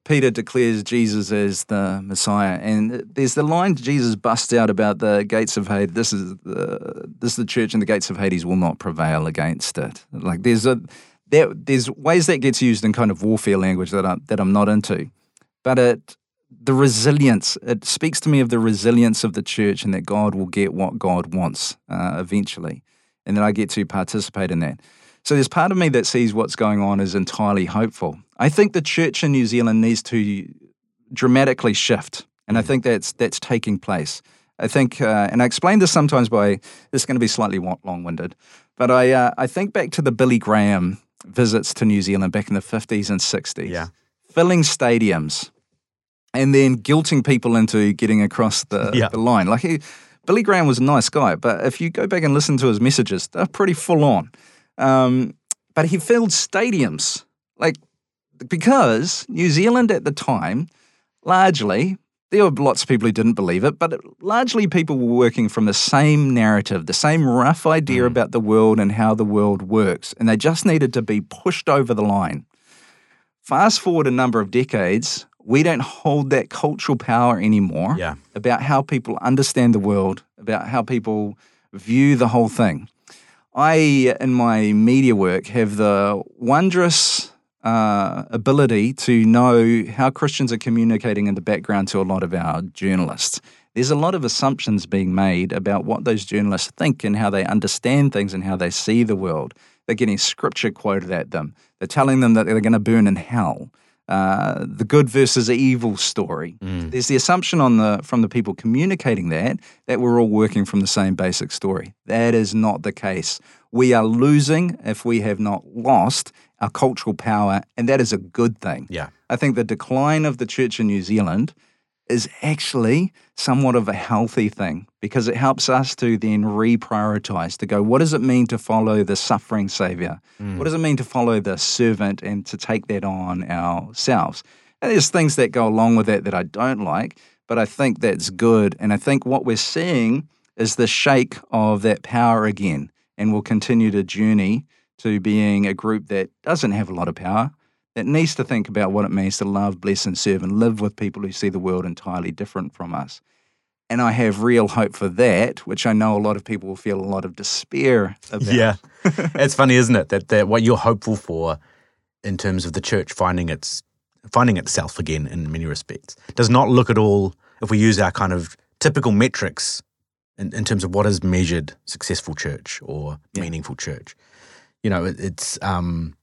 Peter declares Jesus as the Messiah, and there's the line Jesus busts out about the gates of Hades. This is the this is the church, and the gates of Hades will not prevail against it. Like there's a there, there's ways that gets used in kind of warfare language that I that I'm not into, but it the resilience it speaks to me of the resilience of the church and that God will get what God wants uh, eventually, and that I get to participate in that. So there's part of me that sees what's going on as entirely hopeful. I think the church in New Zealand needs to dramatically shift, and I think that's that's taking place. I think, uh, and I explain this sometimes by this is going to be slightly long-winded, but I uh, I think back to the Billy Graham visits to New Zealand back in the 50s and 60s, yeah. filling stadiums, and then guilting people into getting across the, yeah. the line. Like he, Billy Graham was a nice guy, but if you go back and listen to his messages, they're pretty full on. Um, but he filled stadiums, like because New Zealand at the time, largely, there were lots of people who didn't believe it, but largely people were working from the same narrative, the same rough idea mm. about the world and how the world works, and they just needed to be pushed over the line. Fast forward a number of decades, we don't hold that cultural power anymore yeah. about how people understand the world, about how people view the whole thing. I, in my media work, have the wondrous uh, ability to know how Christians are communicating in the background to a lot of our journalists. There's a lot of assumptions being made about what those journalists think and how they understand things and how they see the world. They're getting scripture quoted at them. They're telling them that they're going to burn in hell. Uh, the good versus evil story. Mm. There's the assumption on the from the people communicating that that we're all working from the same basic story. That is not the case. We are losing if we have not lost our cultural power, and that is a good thing. Yeah, I think the decline of the church in New Zealand is actually somewhat of a healthy thing because it helps us to then reprioritize to go, what does it mean to follow the suffering Savior? Mm. What does it mean to follow the servant and to take that on ourselves? And there's things that go along with that that I don't like, but I think that's good. And I think what we're seeing is the shake of that power again. And we'll continue to journey to being a group that doesn't have a lot of power, that needs to think about what it means to love, bless, and serve and live with people who see the world entirely different from us. And I have real hope for that, which I know a lot of people will feel a lot of despair about. Yeah. it's funny, isn't it? That, that what you're hopeful for in terms of the church finding its finding itself again in many respects does not look at all if we use our kind of typical metrics in, in terms of what is measured successful church or Yeah. meaningful church. You know, it, it's um,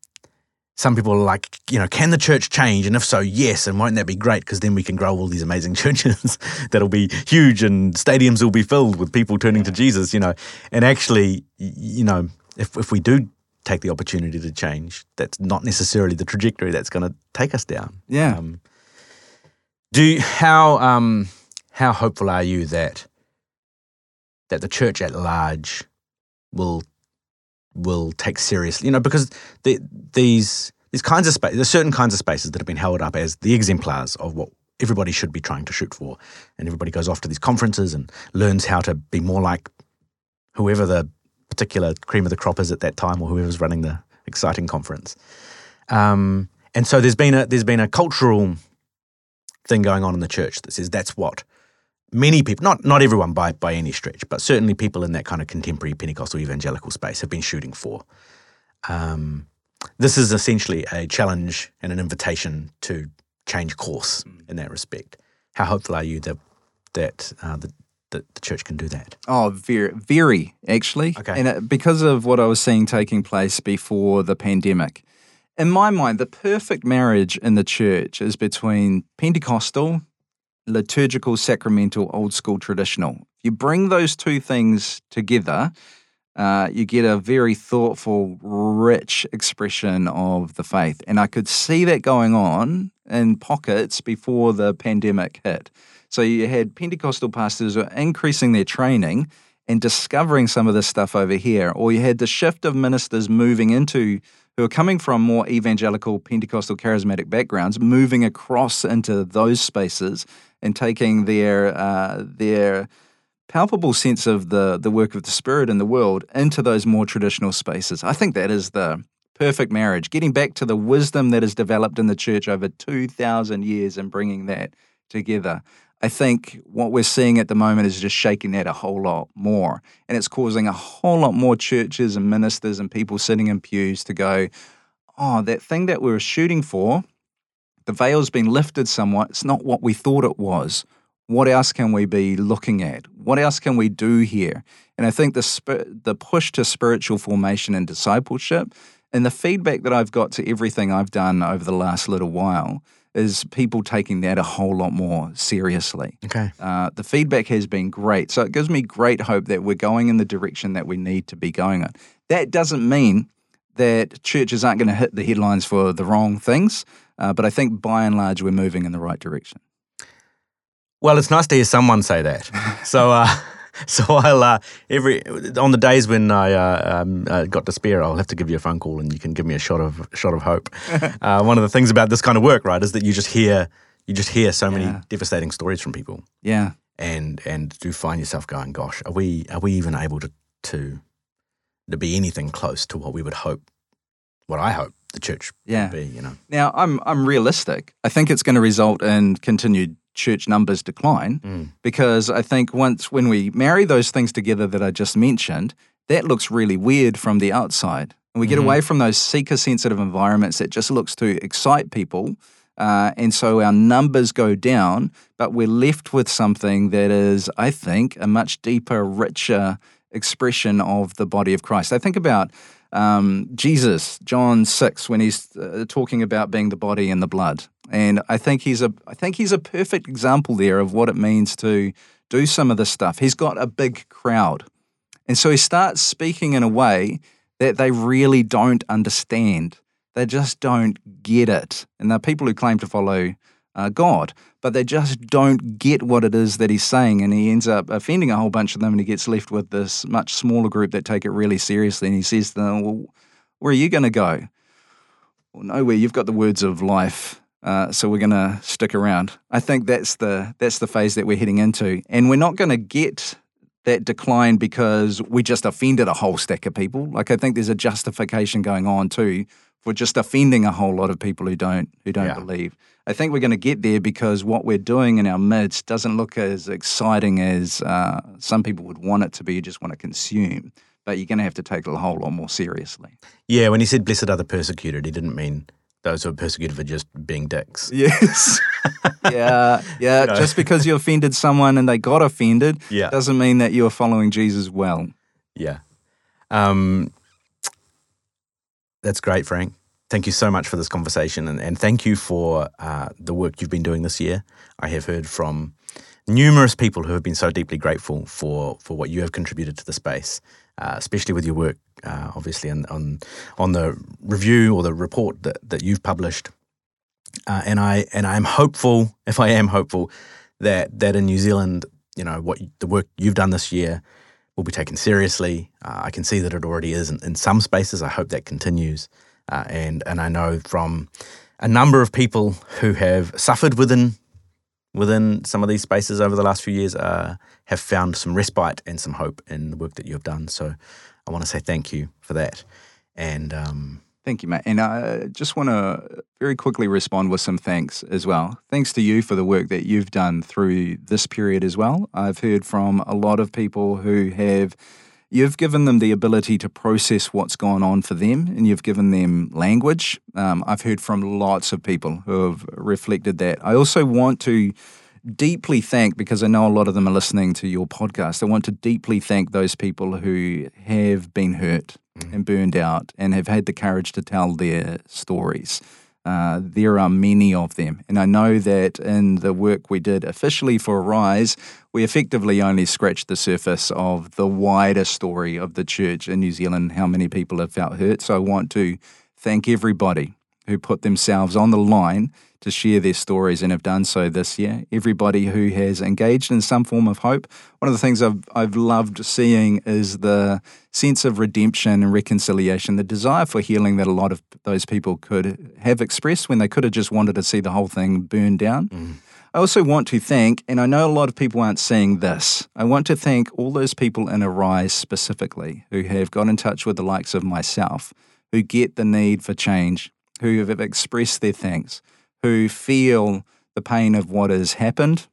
some people are like, you know, can the church change? And if so, yes. And won't that be great? Because then we can grow all these amazing churches that'll be huge and stadiums will be filled with people turning to Jesus, you know. And actually, you know, if, if we do take the opportunity to change, that's not necessarily the trajectory that's going to take us down. Yeah. Um, do you, how um, how hopeful are you that that the church at large will will take seriously? You know, because the, these these kinds of space, there's certain kinds of spaces that have been held up as the exemplars of what everybody should be trying to shoot for, and everybody goes off to these conferences and learns how to be more like whoever the particular cream of the crop is at that time, or whoever's running the exciting conference. Um, and so there's been a there's been a cultural thing going on in the church that says that's what many people, not not everyone by by any stretch, but certainly people in that kind of contemporary Pentecostal evangelical space have been shooting for. Um, this is essentially a challenge and an invitation to change course in that respect. How hopeful are you that that uh, the, that the church can do that? Oh, very, very actually. Okay. And it, because of what I was seeing taking place before the pandemic, in my mind, the perfect marriage in the church is between Pentecostal, liturgical, sacramental, old school, traditional. If you bring those two things together, uh, you get a very thoughtful, rich expression of the faith. And I could see that going on in pockets before the pandemic hit. So you had Pentecostal pastors increasing their training and discovering some of this stuff over here, or you had the shift of ministers moving into who are coming from more evangelical Pentecostal charismatic backgrounds, moving across into those spaces and taking their uh, their palpable sense of the the work of the Spirit in the world into those more traditional spaces. I think that is the perfect marriage, getting back to the wisdom that has developed in the church over two thousand years and bringing that together. I think what we're seeing at the moment is just shaking that a whole lot more. And it's causing a whole lot more churches and ministers and people sitting in pews to go, oh, that thing that we were shooting for, the veil's been lifted somewhat. It's not what we thought it was. What else can we be looking at? What else can we do here? And I think the sp- the push to spiritual formation and discipleship, and the feedback that I've got to everything I've done over the last little while, is people taking that a whole lot more seriously. Okay. Uh, the feedback has been great. So it gives me great hope that we're going in the direction that we need to be going in. That doesn't mean that churches aren't going to hit the headlines for the wrong things, uh, but I think by and large we're moving in the right direction. Well, it's nice to hear someone say that. so, uh, so I'll uh, every on the days when I uh, um, uh, got despair, I'll have to give you a phone call, and you can give me a shot of shot of hope. uh, one of the things about this kind of work, right, is that you just hear you just hear so many devastating stories from people, Yeah. and and do find yourself going, "Gosh, are we are we even able to to to be anything close to what we would hope, what I hope the church Yeah. would be?" You know. Now I'm I'm realistic. I think it's going to result in continued church numbers decline Mm. because I think once when we marry those things together that I just mentioned, that looks really weird from the outside. And we get Mhm. away from those seeker sensitive environments that just looks to excite people. Uh, and so our numbers go down, but we're left with something that is, I think, a much deeper, richer expression of the body of Christ. I think about um, Jesus, John six, when he's uh, talking about being the body and the blood, and I think he's a, I think he's a perfect example there of what it means to do some of this stuff. He's got a big crowd, and so he starts speaking in a way that they really don't understand. They just don't get it, and they're people who claim to follow uh, God, but they just don't get what it is that he's saying, and he ends up offending a whole bunch of them, and he gets left with this much smaller group that take it really seriously. And he says to them, "Well, where are you going to go? Well, nowhere. You've got the words of life, uh, so we're going to stick around." I think that's the that's the phase that we're heading into, and we're not going to get that decline because we just offended a whole stack of people. Like I think there's a justification going on too for just offending a whole lot of people who don't who don't Yeah. believe. I think we're going to get there because what we're doing in our midst doesn't look as exciting as uh, some people would want it to be. You just want to consume, but you're going to have to take it a whole lot more seriously. Yeah, when he said blessed are the persecuted, he didn't mean those who are persecuted for just being dicks. Yes. yeah. Yeah. You know. Just because you offended someone and they got offended Yeah. doesn't mean that you are following Jesus well. Yeah. Um, that's great, Frank. Thank you so much for this conversation and, and thank you for uh, the work you've been doing this year. I have heard from numerous people who have been so deeply grateful for, for what you have contributed to the space, uh, especially with your work, uh, obviously, on, on, on the review or the report that, that you've published. Uh, and I and I'm hopeful, if I am hopeful, that that in New Zealand, you know, what the work you've done this year will be taken seriously. Uh, I can see that it already is in, in some spaces. I hope that continues. Uh, and and I know from a number of people who have suffered within within some of these spaces over the last few years uh, have found some respite and some hope in the work that you have done. So I want to say thank you for that. And um, Thank you, Matt. And I just want to very quickly respond with some thanks as well. Thanks to you for the work that you've done through this period as well. I've heard from a lot of people who have, you've given them the ability to process what's gone on for them and you've given them language. Um, I've heard from lots of people who have reflected that. I also want to deeply thank, because I know a lot of them are listening to your podcast, I want to deeply thank those people who have been hurt and burned out and have had the courage to tell their stories. Uh, there are many of them. And I know that in the work we did officially for Arise, we effectively only scratched the surface of the wider story of the church in New Zealand, how many people have felt hurt. So I want to thank everybody who put themselves on the line to share their stories and have done so this year. Everybody who has engaged in some form of hope. One of the things I've, I've loved seeing is the sense of redemption and reconciliation, the desire for healing that a lot of those people could have expressed when they could have just wanted to see the whole thing burn down. Mm-hmm. I also want to thank, and I know a lot of people aren't seeing this, I want to thank all those people in Arise specifically who have got in touch with the likes of myself, who get the need for change, who have expressed their thanks, who feel the pain of what has happened,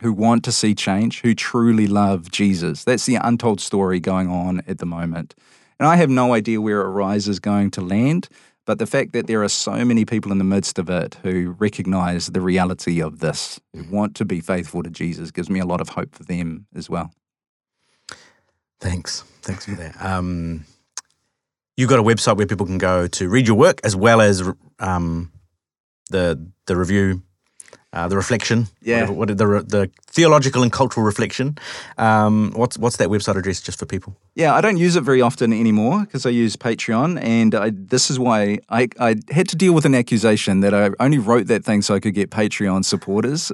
who want to see change, who truly love Jesus. That's the untold story going on at the moment. And I have no idea where Arise is going to land, but the fact that there are so many people in the midst of it who recognize the reality of this, who want to be faithful to Jesus, gives me a lot of hope for them as well. Thanks. Thanks for that. Um, you've got a website where people can go to read your work as well as um, the the review, uh, the reflection. Yeah. What, what the the theological and cultural reflection. Um, what's what's that website address just for people? Yeah, I don't use it very often anymore because I use Patreon, and I, this is why I, I had to deal with an accusation that I only wrote that thing so I could get Patreon supporters.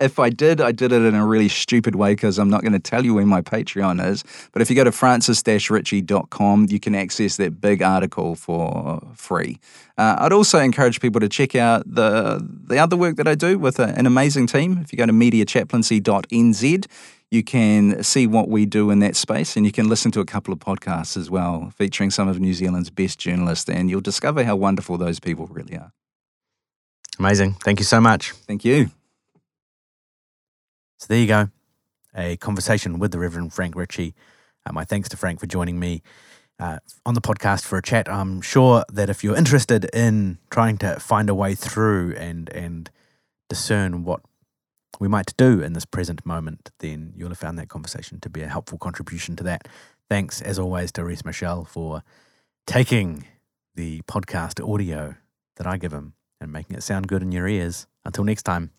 If I did, I did it in a really stupid way because I'm not going to tell you where my Patreon is. But if you go to francis-ritchie.com, you can access that big article for free. Uh, I'd also encourage people to check out the the other work that I do with a, an amazing team. If you go to mediachaplaincy.nz, you can see what we do in that space and you can listen to a couple of podcasts as well featuring some of New Zealand's best journalists and you'll discover how wonderful those people really are. Amazing. Thank you so much. Thank you. So there you go, a conversation with the Reverend Frank Ritchie. Uh, my thanks to Frank for joining me uh, on the podcast for a chat. I'm sure that if you're interested in trying to find a way through and and discern what we might do in this present moment, then you'll have found that conversation to be a helpful contribution to that. Thanks, as always, to Reese Michelle for taking the podcast audio that I give him and making it sound good in your ears. Until next time.